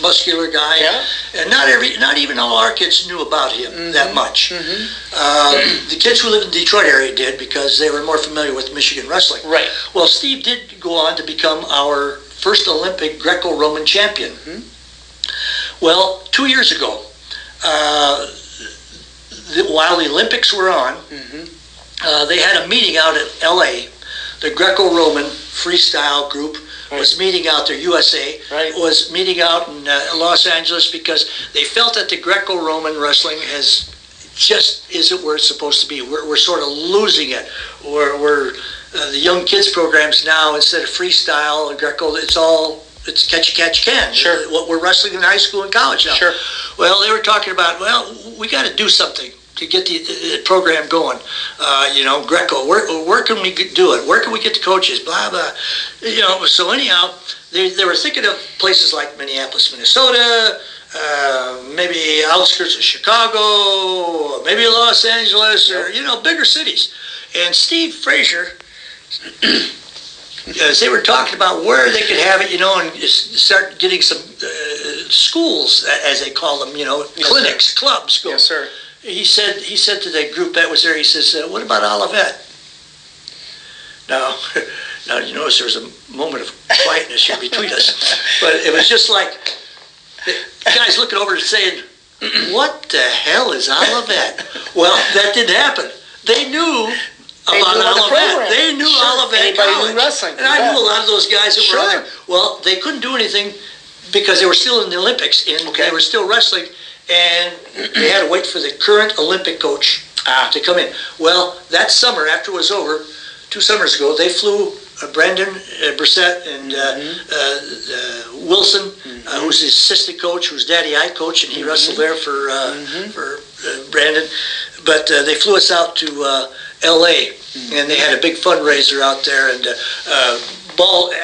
Muscular guy,
Yeah.
and not every, not even all our kids knew about him that much.
Mhm.
Uh, the kids who lived in the Detroit area did because they were more familiar with Michigan wrestling.
Right.
Well, Steve did go on to become our first Olympic Greco-Roman champion.
Mhm.
Well, two years ago, uh, the, while the Olympics were on,
Mhm.
uh, they had a meeting out at L.A. The Greco-Roman freestyle group was meeting out there. USA
Right.
was meeting out in uh, Los Angeles because they felt that the Greco-Roman wrestling has just isn't where it's supposed to be. We're, we're sort of losing it. We're, we're uh, the young kids programs now instead of freestyle or Greco, it's all it's catch you catch can.
Sure.
What we're wrestling in high school and college now.
Sure.
Well, they were talking about well, we got to do something to get the, the program going. Uh, you know, Greco. Where, where can we do it? Where can we get the coaches? Blah blah. You know. So anyhow, they, they were thinking of places like Minneapolis, Minnesota. Uh, maybe outskirts of Chicago, maybe Los Angeles, or you know, bigger cities. And Steve Fraser, [CLEARS THROAT] as they were talking about where they could have it, you know, and start getting some uh, schools, as they call them, you know,
Yes,
clinics, clubs. Go.
Yes, sir.
He said he said to the group that was there, he says, uh, "What about Olivet?" Now, [LAUGHS] now you notice there was a moment of quietness here between us, but it was just like the guys looking over and saying, [CLEARS THROAT] "What the hell is Olivet?" Well, that didn't happen. They knew
They
about
about the
Olivet. They knew
Sure.
Olivet
Anybody knew wrestling,
and I knew a lot of those guys that were on there. Well, they couldn't do anything because they were still in the Olympics and
Okay.
they were still wrestling, and they had to wait for the current Olympic coach
Ah.
to come in. Well, that summer after it was over, two summers ago, they flew uh, Brandon uh, Brissett and uh,
Mm-hmm.
uh, uh, Wilson, uh, who's his assistant coach, who's Daddy I coach, and he wrestled there for uh,
Mm-hmm.
for uh, Brandon. But uh, they flew us out to uh, L.A.
Mm-hmm.
and they had a big fundraiser out there, and uh, uh,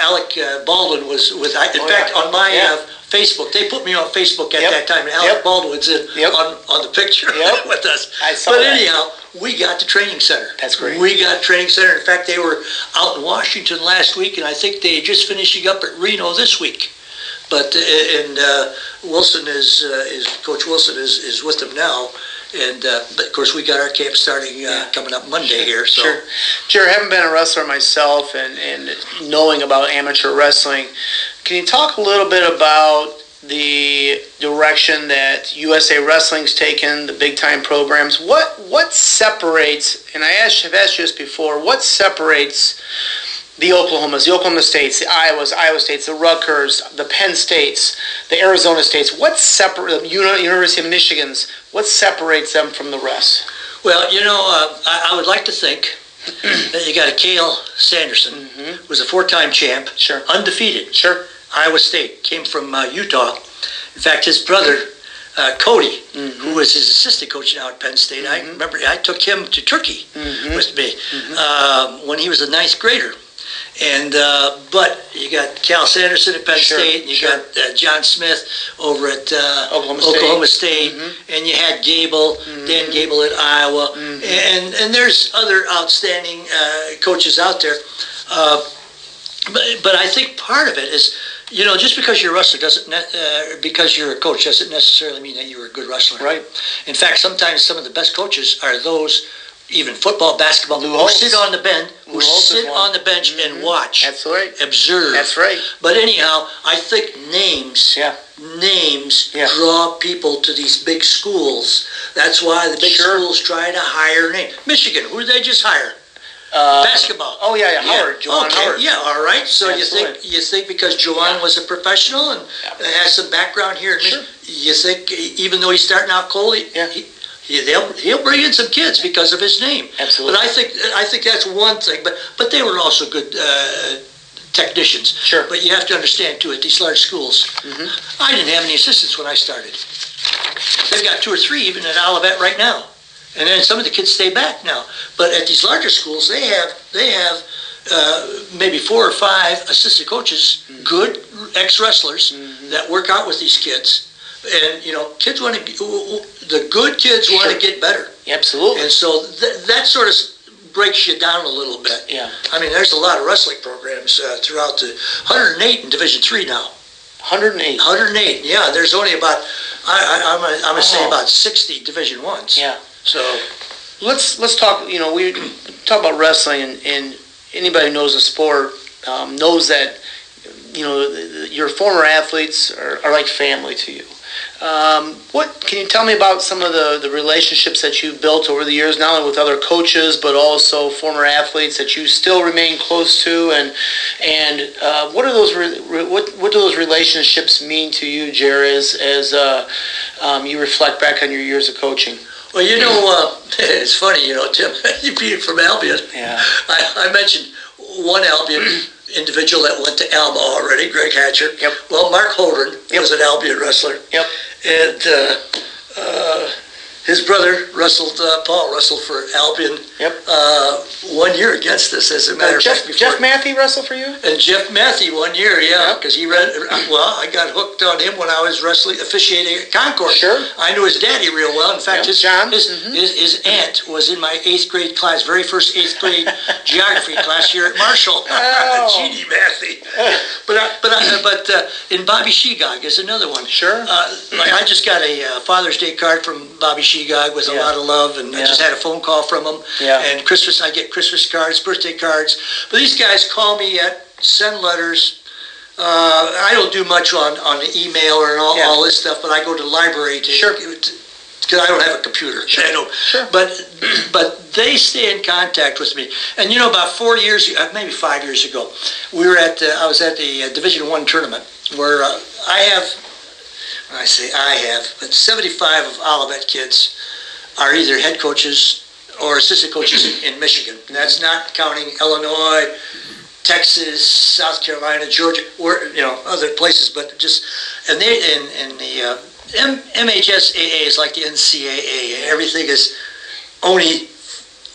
Alec uh, Baldwin was with. I, in
Oh,
fact,
yeah.
on my
Yeah.
Facebook, they put me on Facebook at
Yep.
that time, and Alec
Yep.
Baldwin's in
Yep.
on, on the picture
Yep. [LAUGHS]
with us.
I saw
but
that.
anyhow, we got the training center.
That's great.
We got training center. In fact, they were out in Washington last week, and I think they just finishing up at Reno this week. But uh, and uh, Wilson is uh, is Coach Wilson is, is with them now, and uh, but of course we got our camp starting uh,
Yeah.
coming up Monday here. So
Sure. Jerry, having been a wrestler myself and, and knowing about amateur wrestling, can you talk a little bit about the direction that USA Wrestling's taken, the big time programs? What what separates, and I asked, have asked you this before, what separates the Oklahomas, the Oklahoma States, the Iowas, Iowa States, the Rutgers, the Penn States, the Arizona States, what separate the University of Michigan's, what separates them from the rest?
Well, you know, uh, I, I would like to think [CLEARS THROAT] that you got a Cael Sanderson,
Mhm.
was a four-time champ,
Sure.
undefeated.
Sure.
Iowa State, came from uh, Utah. In fact, his brother, uh, Cody, who was his assistant coach now at Penn State, I remember I took him to Turkey
Mhm.
with me um, when he was a ninth grader. And uh, but you got Cael Sanderson at Penn
Sure,
State, and you
sure.
got uh, John Smith over at uh,
Oklahoma State.
State,
Mhm.
and you had Gable, Dan Gable at Iowa,
Mhm.
and and there's other outstanding uh, coaches out there. Uh, but, but I think part of it is, you know, just because you're a wrestler doesn't, ne- uh, because you're a coach doesn't necessarily mean that you're a good wrestler.
Right.
In fact, sometimes some of the best coaches are those, even football, basketball,
Lou
who
Holtz.
sit on the bench, who
Lou Holtz is
sit
one.
on the bench and
Mhm.
watch,
That's right.
observe.
That's right.
But anyhow, I think names,
Yeah.
names
Yeah.
draw people to these big schools. That's why the big
Sure.
schools try to hire names. Michigan, who did they just hire?
Uh,
Basketball.
Oh yeah, yeah, Howard, Juwan
okay.
Howard.
Yeah, all right. So you think you think because Juwan
Yeah.
was a professional and
Yeah.
has some background here,
Sure.
you think even though he's starting out cold, he,
Yeah.
he, he, they'll, he'll bring in some kids because of his name.
Absolutely.
But I think I think that's one thing. But but they were also good uh, technicians.
Sure.
But you have to understand too, at these large schools,
Mhm.
I didn't have any assistants when I started. They've got two or three even at Olivet right now, and then some of the kids stay back now. But at these larger schools, they have they have uh, maybe four or five assistant coaches, good ex wrestlers that work out with these kids, and you know, kids want to the good kids want to get better,
Absolutely.
and so th- that sort of breaks you down a little bit.
Yeah.
I mean, there's a lot of wrestling programs uh, throughout the 108 in Division Three now.
108.
108. Yeah, there's only about I, I, I'm gonna, I'm gonna say
Oh.
about 60 Division Ones.
Yeah.
So
Let's let's talk. You know, we talk about wrestling, and, and anybody who knows the sport um, knows that you know your former athletes are, are like family to you. Um, what can you tell me about some of the, the relationships that you've built over the years, not only with other coaches but also former athletes that you still remain close to, and and uh, what are those re- what what do those relationships mean to you, Jerry, as as uh, um, you reflect back on your years of coaching?
Well, you know, uh, [LAUGHS] it's funny, you know, Tim, [LAUGHS] you being from Albion.
Yeah.
I, I mentioned one Albion [CLEARS THROAT] individual that went to Alma already, Greg Hatcher.
Yep.
Well, Mark Holdren
Yep.
was an Albion wrestler.
Yep.
And uh, uh, his brother wrestled, uh, Paul wrestled for Albion
Yep.
uh, one year against us, as a matter
Uh,
of fact. before-
Jeff Matthew wrestled for you?
And Jeff Matthew one year, yeah,
Yep.
because he read. Well, I got hooked on him when I was wrestling officiating at Concord.
Sure.
I knew his daddy real well. In fact,
Yep,
his,
John.
his,
Mhm.
his his aunt was in my eighth grade class, very first eighth grade [LAUGHS] geography class here at Marshall.
Oh. [LAUGHS]
Jeannie Matthew. [LAUGHS] But I, but I, but uh, in Bobby Shegog is another one.
Sure.
Uh, I just got a uh, Father's Day card from Bobby Shegog with a
Yeah.
lot of love, and I
Yeah.
just had a phone call from him.
Yeah.
And Christmas, I get Christmas cards, birthday cards. But these guys call me yet, send letters. Uh, I don't do much on, on the email or all,
Yeah.
all this stuff, but I go to the library to
Sure.
because I don't have a computer. I don't.
Sure.
But [CLEARS THROAT] but they stay in contact with me. And you know, about four years, uh, maybe five years ago, we were at uh, I was at the uh, Division One tournament where uh, I have I say I have, but 75 of Olivet kids are either head coaches or assistant coaches in, in Michigan. And that's not counting Illinois, Texas, South Carolina, Georgia, or you know other places, but just and they and, and the uh, M, MHSAA is like the NCAA. Everything is only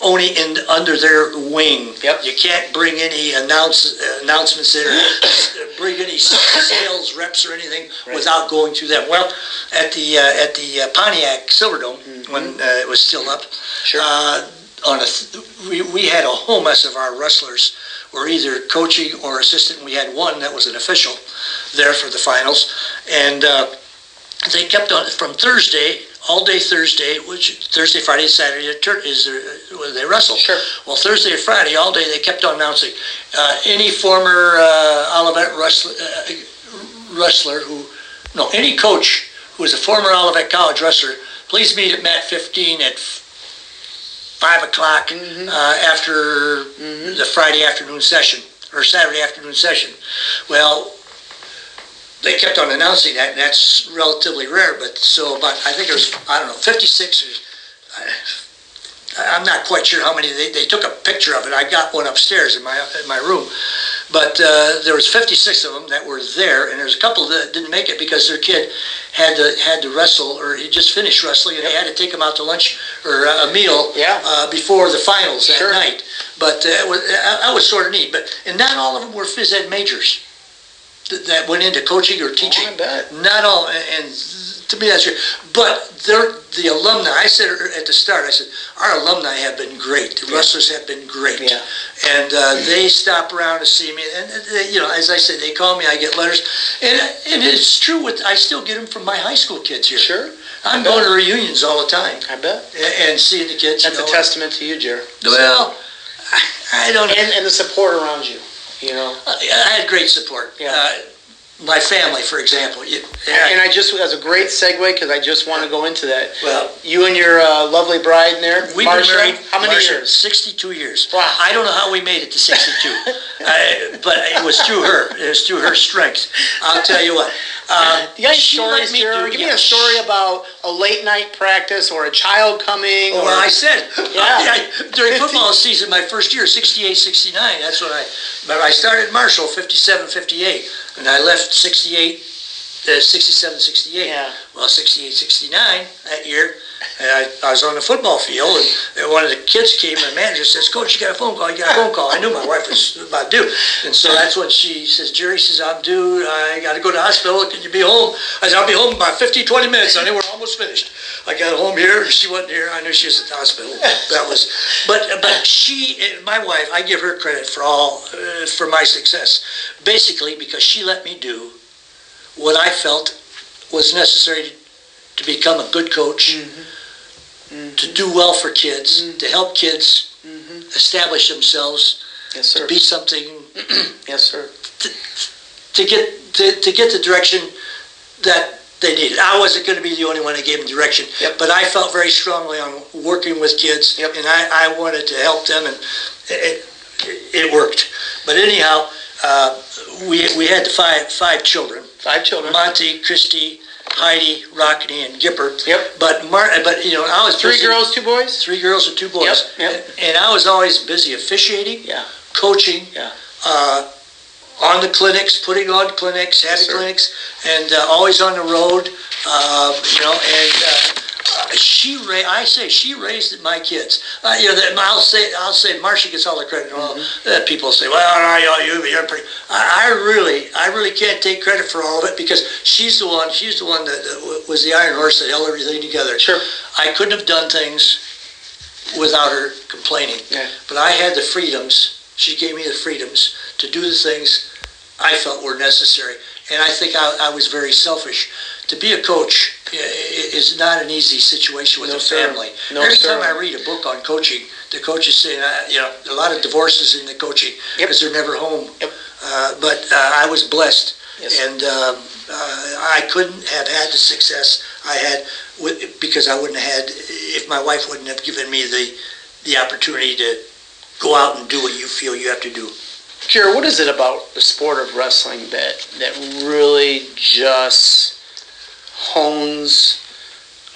only in under their wing.
Yep.
You can't bring any announce, announcements in or [COUGHS] bring any sales reps or anything
Right.
without going through them. Well, at the uh, at the uh, Pontiac Silverdome when uh, it was still up,
Sure.
uh, on a th- we, we had a whole mess of our wrestlers were either coaching or assistant. We had one that was an official there for the finals, and uh, they kept on from Thursday all day Thursday, which Thursday, Friday, Saturday is uh, they wrestle.
Sure.
Well, Thursday and Friday all day they kept on announcing uh, any former uh, Olivet wrestler, uh, wrestler who no any coach who is a former Olivet College wrestler, please meet at mat 15 at five o'clock mm-hmm. uh, after mm-hmm. the Friday afternoon session or Saturday afternoon session. Well, they kept on announcing that, and that's relatively rare. But so about I think it was I don't know 56 or. I'm not quite sure how many. They, they took a picture of it. I got one upstairs in my in my room, but uh, there was 56 of them that were there, and there's a couple that didn't make it because their kid had to had to wrestle or he just finished wrestling, and yep. they had to take him out to lunch or a meal
yeah.
uh, before the finals that
sure.
night. But uh, it was, that was sort of neat. But and not all of them were phys ed majors that went into coaching or teaching.
Oh,
Not all, and to me that's true. But they're the alumni. I said at the start, I said our alumni have been great. The yeah. wrestlers have been great,
yeah.
and uh, they stop around to see me. And they, you know, as I said, they call me. I get letters, and and it's true. With I still get them from my high school kids here.
Sure.
I'm going to reunions all the time.
I bet.
And, seeing the kids.
That's
you know,
a testament to you, Jared.
Well, I, I don't.
And, and the support around you. You know,
I had great support.
Yeah.
Uh, my family, for example. You,
and I just that's a great segue because I just want to go into that.
Well,
you and your uh, lovely bride in there,
we've
Marsha,
been married.
How many
Marsha,
years?
Sixty-two years.
Wow.
I don't know how we made it to sixty-two, [LAUGHS] I, but it was through her. It was through her strength. I'll tell you what.
Uh, you got stories, me do, Give yeah. me a story about a late night practice or a child coming.
Well,
or,
I said [LAUGHS]
yeah.
I, during football season, my first year, 68, 69. That's when I. But I started Marshall 57, 58, and I left 68 uh, 67, 68.
Yeah.
Well, 68, 69 that year, I, I, was on the football field, and one of the kids came, and the manager says, Coach, you got a phone call, you got a phone call. I knew my wife was about due. And so that's when she says, Jerry says, I'm due, I got to go to the hospital, can you be home? I said, I'll be home about 15, 20 minutes. I knew we're almost finished. I got home here, she wasn't here, I knew she was at the hospital. That was, but but she, my wife, I give her credit for all, uh, for my success, basically because she let me do what I felt was necessary to become a good coach, mm-hmm. Mm-hmm. to do well for kids, mm-hmm. to help kids mm-hmm. establish themselves,
yes, sir.
to be something.
yes, sir.
To, to get to, to get the direction that they needed. I wasn't going to be the only one that gave them direction,
yep.
but I felt very strongly on working with kids,
yep.
and I, I wanted to help them, and it, it, it worked. But anyhow, uh, we, we had five five children,
Five children.
Monty, Christy, Heidi, Rockne, and Gipper.
Yep.
But Mar- but you know, I was
three
busy,
girls, two boys.
Three girls and two boys.
Yep. Yep.
And I was always busy officiating,
Yeah.
coaching,
Yeah.
uh, on the clinics, putting on clinics, having clinics, and uh, always on the road. Uh, you know, and uh, she ra- I say she raised my kids. Uh, you know, I'll say I'll say Marcia gets all the credit. Well, mm-hmm. uh, people say, well, no, you, you're pretty. I, I, really, I really can't take credit for all of it because she's the one. She's the one that, that was the iron horse that held everything together.
Sure.
I couldn't have done things without her complaining.
Yeah.
But I had the freedoms. She gave me the freedoms to do the things I felt were necessary. And I think I, I was very selfish. To be a coach is not an easy situation with
no,
a family.
No,
Every
sir.
time I read a book on coaching, the coaches say, you know, a lot of divorces in the coaching because
yep.
they're never home.
Yep.
Uh, but uh, I was blessed,
yes.
and um, uh, I couldn't have had the success I had with, because I wouldn't have had if my wife wouldn't have given me the the opportunity to go out and do what you feel you have to do.
Kira, what is it about the sport of wrestling that that really just hones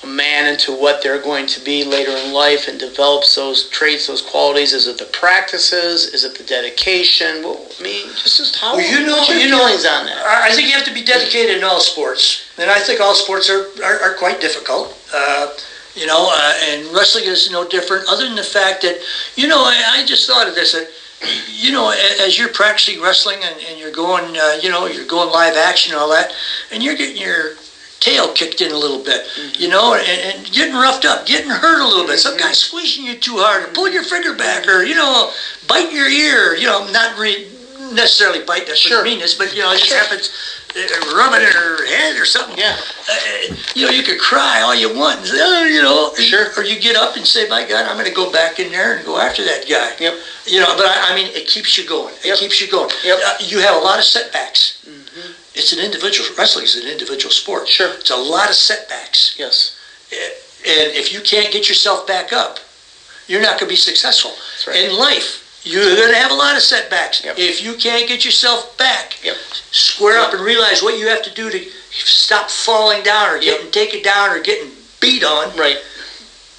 a man into what they're going to be later in life and develops those traits, those qualities? Is it the practices? Is it the dedication? Well, I mean, just, just how?
Well, you know,
what's your
you know,
feelings on that?
I think you have to be dedicated in all sports, and I think all sports are are, are quite difficult. Uh, you know, uh, and wrestling is no different. Other than the fact that, you know, I, I just thought of this. That, you know, as you're practicing wrestling and, and you're going, uh, you know, you're going live action and all that, and you're getting your tail kicked in a little bit, you know, and, and getting roughed up, getting hurt a little bit. Some guy squeezing you too hard, or pulling your finger back, or you know, biting your ear. You know, not re- necessarily bite that's
sure.
meanness, but you know, it just happens. Uh, rub it in her head or something.
Yeah.
Uh, you know, you could cry all you want, and say, oh, you know,
Sure.
or you get up and say, "My God, I'm going to go back in there and go after that guy."
Yep.
You know, but I, I mean, it keeps you going. It
Yep.
keeps you going.
Yep.
Uh, you have a lot of setbacks. Mm-hmm. It's an individual wrestling is an individual sport.
Sure.
It's a lot of setbacks,
Yes.
and if you can't get yourself back up, you're not going to be successful
right.
in life. You're going to have a lot of setbacks.
Yep.
If you can't get yourself back,
Yep.
square up and realize what you have to do to stop falling down or getting taken down or getting beat on.
Right.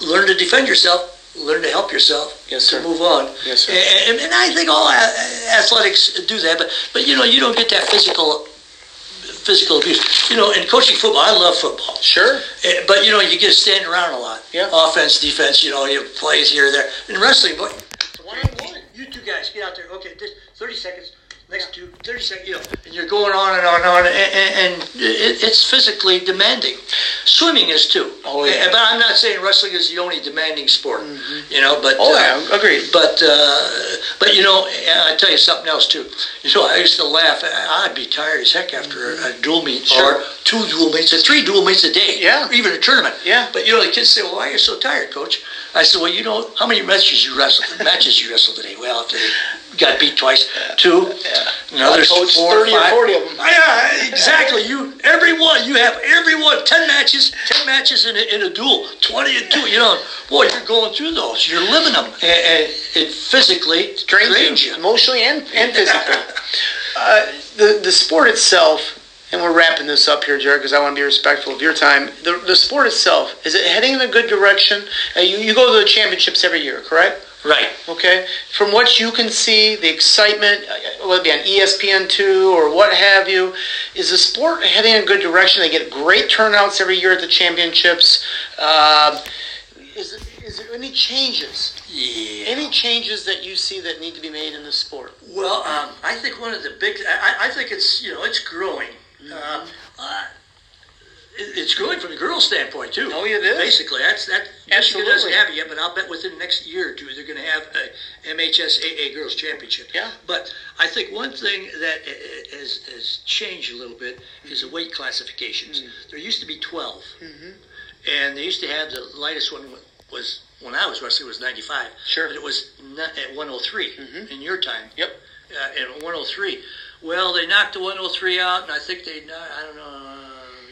Learn to defend yourself. Learn to help yourself
Yes, sir.
to move on.
Yes, sir.
And, and I think all athletics do that, but but you know you don't get that physical physical abuse. You know, in coaching football, I love football.
Sure.
Eh, But you know, you get to stand around a lot.
Yeah.
Offense, defense. You know, you plays here, or there. In wrestling, boy, one on one. You two guys get out there. Okay, this thirty seconds. Next two, 30 seconds. You know, and you're going on and on and on, and, and, it, it's physically demanding. Swimming is too.
Oh, yeah.
But I'm not saying wrestling is the only demanding sport. You know, but
Oh,
uh,
yeah. Agreed.
but uh, but you know, and I tell you something else too. You know, I used to laugh. I'd be tired as heck after a, a dual meet
Sure.
or two dual meets or three dual meets a day.
Yeah.
or even a tournament.
Yeah.
But you know, the kids say, "Well, why are you so tired, coach?" I said, "Well, you know, how many matches you wrestled? matches you wrestled today? Well, they got beat twice, two, another
I coached 30 or 40 of them.
Yeah, exactly. You every one. You have every one. Ten matches. Ten matches in a, in a duel. Twenty and two. You know, boy, you're going through those. You're living them, and, and it physically
drains,
drains
you,
you.
emotionally and, and physically. uh, the the sport itself, and we're wrapping this up here, Jared, because I want to be respectful of your time. The, the sport itself is it heading in a good direction? Uh, you you go to the championships every year, correct?
Right.
Okay. From what you can see, the excitement, uh, whether it be on ESPN two or what have you, is the sport heading in a good direction? They get great turnouts every year at the championships. Um, is, is there any changes?
Yeah.
Any changes that you see that need to be made in the sport?
Well, um, I think one of the big, I, I think it's, you know, it's growing. Uh, uh, it- it's growing from the girls' standpoint too.
Oh, it is.
Basically, that's that. Michigan
Absolutely.
doesn't have it yet, but I'll bet within the next year or two they're going to have a MHSAA Girls Championship.
Yeah.
But I think one thing that has, has changed a little bit is the weight classifications.
Mm.
There used to be 12,
Mm-hmm.
and they used to have the lightest one was when I was wrestling was 95.
Sure.
But it was at 103
Mhm.
in your time
Yep.
uh, at 103. Well, they knocked the 103 out, and I think they, I don't know,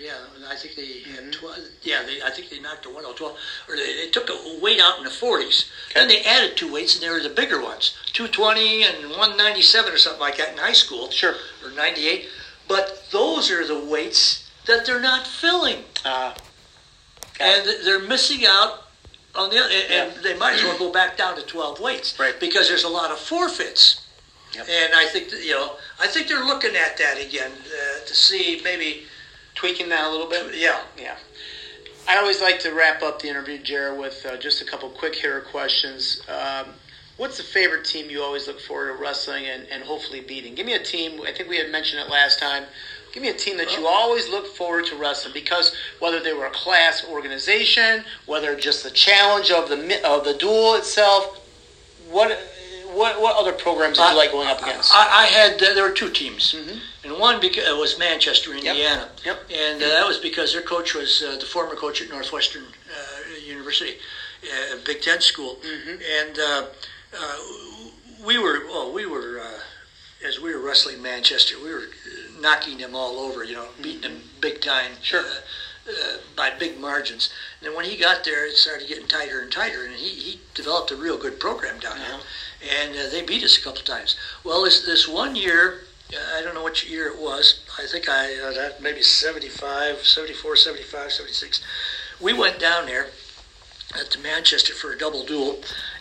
yeah, I think they had 12, yeah, they, I think they knocked the 112, or they, they took a weight out in the 40s. Then they added two weights, and they were the bigger ones, 220 and 197 or something like that in high school,
Sure.
or 98. But those are the weights that they're not filling,
Uh,
and they're missing out on the other, and, and they might as well go back down to 12 weights,
Right.
Because there's a lot of forfeits.
Yep.
And I think you know, I think they're looking at that again uh, to see maybe,
tweaking that a little bit.
yeah.
Yeah. I always like to wrap up the interview, Jared, with uh, just a couple quick hitter questions. Um, what's the favorite team you always look forward to wrestling and, and hopefully beating? Give me a team. I think we had mentioned it last time. Give me a team that you always look forward to wrestling because whether they were a class organization, whether just the challenge of the of the duel itself, what what what other programs did you like going up against?
I, I had uh, there were two teams,
Mhm.
and one because it was Manchester, Indiana,
Yep.
and uh, that was because their coach was uh, the former coach at Northwestern uh, University, uh, Big Ten school,
Mhm.
and uh, uh, we were well, we were uh, as we were wrestling Manchester, we were uh, knocking them all over, you know, beating them big time,
Sure.
Uh, by big margins. And then when he got there, it started getting tighter and tighter, and he, he developed a real good program down there. And uh, they beat us a couple times. Well, this this one year, uh, I don't know which year it was. I think I uh, that maybe 75, 74, 75, 76. We went down there to Manchester for a double duel,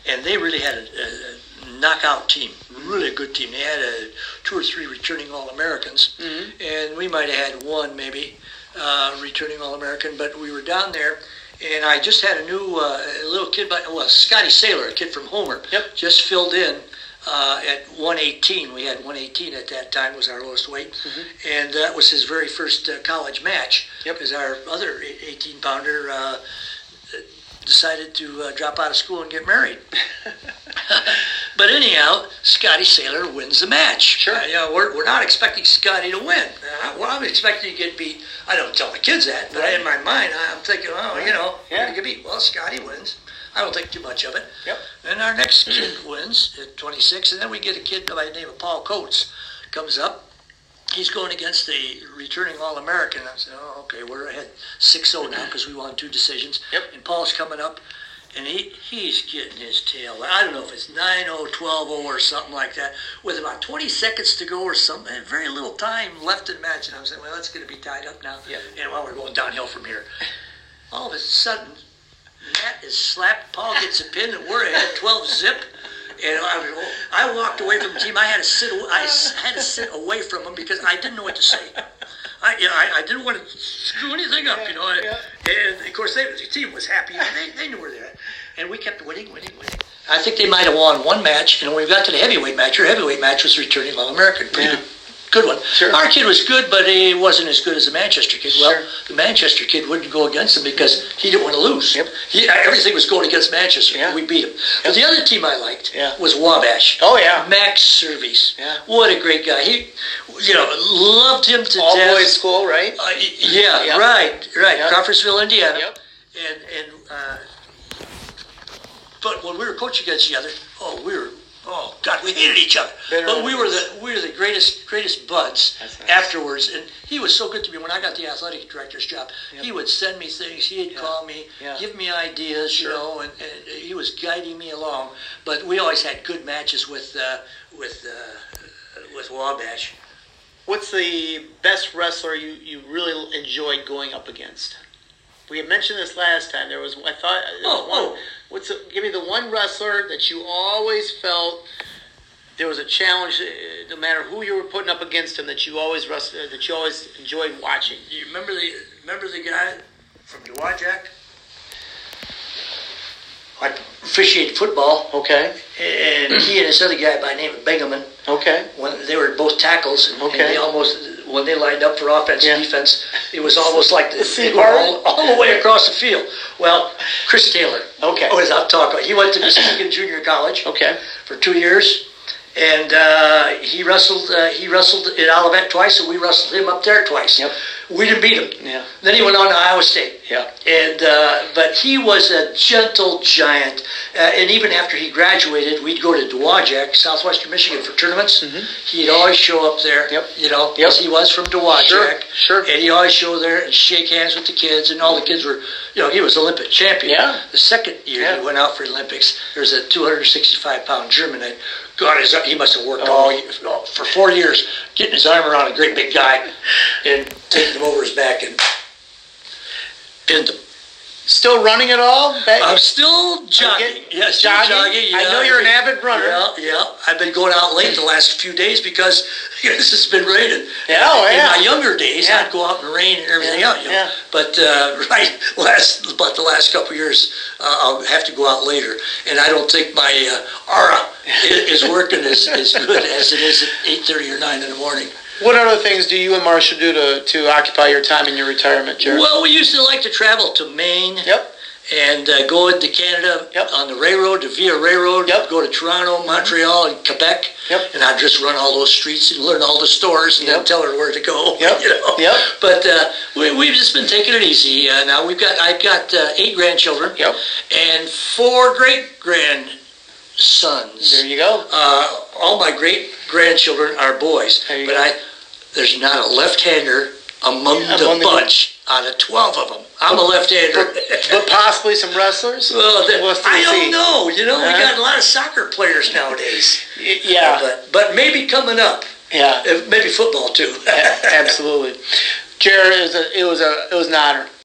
and they really had a, a, a knockout team, really a good team. They had a, two or three returning All Americans,
Mhm.
and we might have had one maybe uh, returning All American, but we were down there. And I just had a new uh, little kid, by, well, Scotty Sailor, a kid from Homer,
Yep.
just filled in uh, at 118. We had 118 at that time was our lowest weight, and that was his very first uh, college match.
Yep.
Because our other 18 pounder uh, decided to uh, drop out of school and get married. [LAUGHS] but anyhow, Scotty Sailor wins the match.
Sure.
Uh, you know, we're, we're not expecting Scotty to win. Uh, well, I'm expecting to get beat. I don't tell the kids that, but
Right.
in my mind, I'm thinking, oh, you know,
Yeah.
gonna get beat. Well, Scotty wins. I don't think too much of it.
Yep.
And our next kid wins at 26, and then we get a kid by the name of Paul Coates comes up. He's going against the returning All-American. I said, oh, okay, we're ahead 6-0 now because we won two decisions.
Yep.
And Paul's coming up, and he, he's getting his tail. I don't know if it's 9-0, 12-0 or something like that. With about 20 seconds to go or something, and very little time left in the match. And I'm saying, well, it's going to be tied up now.
Yep.
And well, we're going downhill from here. All of a sudden, Matt is slapped. Paul gets a pin, and we're ahead 12 zip. And I, I walked away from the team. I had to sit. I had to sit away from them because I didn't know what to say. I, you know, I, I didn't want to screw anything up, you know.
Yeah.
And of course, they, the team was happy. They, they knew where they're at, and we kept winning, winning, winning. I think they might have won one match, and when we got to the heavyweight match, your heavyweight match was returning All American. Pretty
Yeah.
good, good one.
Sure.
Our kid was good, but he wasn't as good as the Manchester kid. Well,
Sure.
the Manchester kid wouldn't go against him because he didn't want to lose.
Yep.
He, everything was going against Manchester.
Yeah.
We beat him. But the other team I liked
Yeah.
was Wabash.
Oh, yeah.
Max Servies.
Yeah.
What a great guy. He, you know, loved him to
All
death.
boys school, right?
Uh, yeah,
Yep.
right, right.
Yep.
Crawfordsville, Indiana.
Yep.
And and uh, but when we were coaching against each other, oh, we were. Oh God, we hated each other,
Bitter
but we were the we were the greatest greatest buds
nice.
afterwards. And he was so good to me when I got the athletic director's job.
Yep.
He would send me things. He'd
Yeah.
call me,
Yeah.
give me ideas,
Sure.
you know, and, and he was guiding me along. But we always had good matches with uh, with uh, with Wabash.
What's the best wrestler you, you really enjoyed going up against? We had mentioned this last time. There was I thought was
Oh,
one.
oh.
What's the, give me the one wrestler that you always felt there was a challenge, uh, no matter who you were putting up against him, that you always wrest- uh, that you always enjoyed watching.
You remember the remember the guy from Dowagiac? I officiated football,
Okay.
and he and this other guy by the name of Bingaman,
Okay.
when they were both tackles, and,
Okay.
and they almost when they lined up for offense
Yeah.
and defense, it was almost like the, [LAUGHS]
See,
they were all, all the way across the field. Well, Chris Taylor.
Okay.
was out talking. He went to Muskegon Junior College
Okay.
for two years, and uh, he wrestled. Uh, he wrestled in Olivet twice, and we wrestled him up there twice.
Yep.
We didn't beat him.
Yeah.
Then he went on to Iowa State.
Yeah.
And uh, but he was a gentle giant, uh, and even after he graduated, we'd go to Dowagiac, southwestern Michigan, for tournaments. He'd always show up there.
Yep.
You know. 'cause he was from Dowagiac.
Sure, sure.
And he'd always show there and shake hands with the kids, and all the kids were, you know, he was Olympic champion.
Yeah.
The second year
Yeah.
he went out for Olympics, there was a 265 pound German that, God, his, he must have worked
Oh.
all for four years, getting his arm around a great big guy and taking him over his back and pinned him.
Still running at all? Back-
I'm still jogging. Yeah, still
jogging?
jogging.
I know you're an avid runner.
Yeah, yeah. I've been going out late the last few days because [LAUGHS] this has been raining.
Yeah, oh,
In
yeah.
my younger days,
Yeah.
I'd go out in the rain and everything
Yeah,
else. You know.
yeah.
But uh, [LAUGHS] right, last about the last couple of years, uh, I'll have to go out later, and I don't think my uh, aura [LAUGHS] is working as, as good as it is at eight thirty or nine in the morning.
What other things do you and Marcia do to, to occupy your time in your retirement, Jared?
Well, we used to like to travel to Maine.
Yep.
and uh, go into Canada
Yep.
on the railroad, the Via Railroad.
Yep.
Go to Toronto, Montreal, and Quebec.
Yep.
And I'd just run all those streets and learn all the stores and
Yep.
then tell her where to go. [LAUGHS]
Yep.
You know?
Yep.
But uh, we, we've just been taking it easy. Uh, now we've got I've got uh, eight grandchildren.
Yep.
And four great grandsons.
There you go.
Uh, all my great grandchildren are boys, but
go.
I there's not a left-hander among
Yeah,
the
among the-
bunch out of twelve of them. I'm a left-hander.
But possibly some wrestlers? [LAUGHS]
Well, the-. I don't know. You know, we
Huh?
got a lot of soccer players nowadays.
Yeah.
But but maybe coming up,
Yeah.
uh, maybe football too. [LAUGHS]
Absolutely. Jared, it was a, it was a, it was an honor.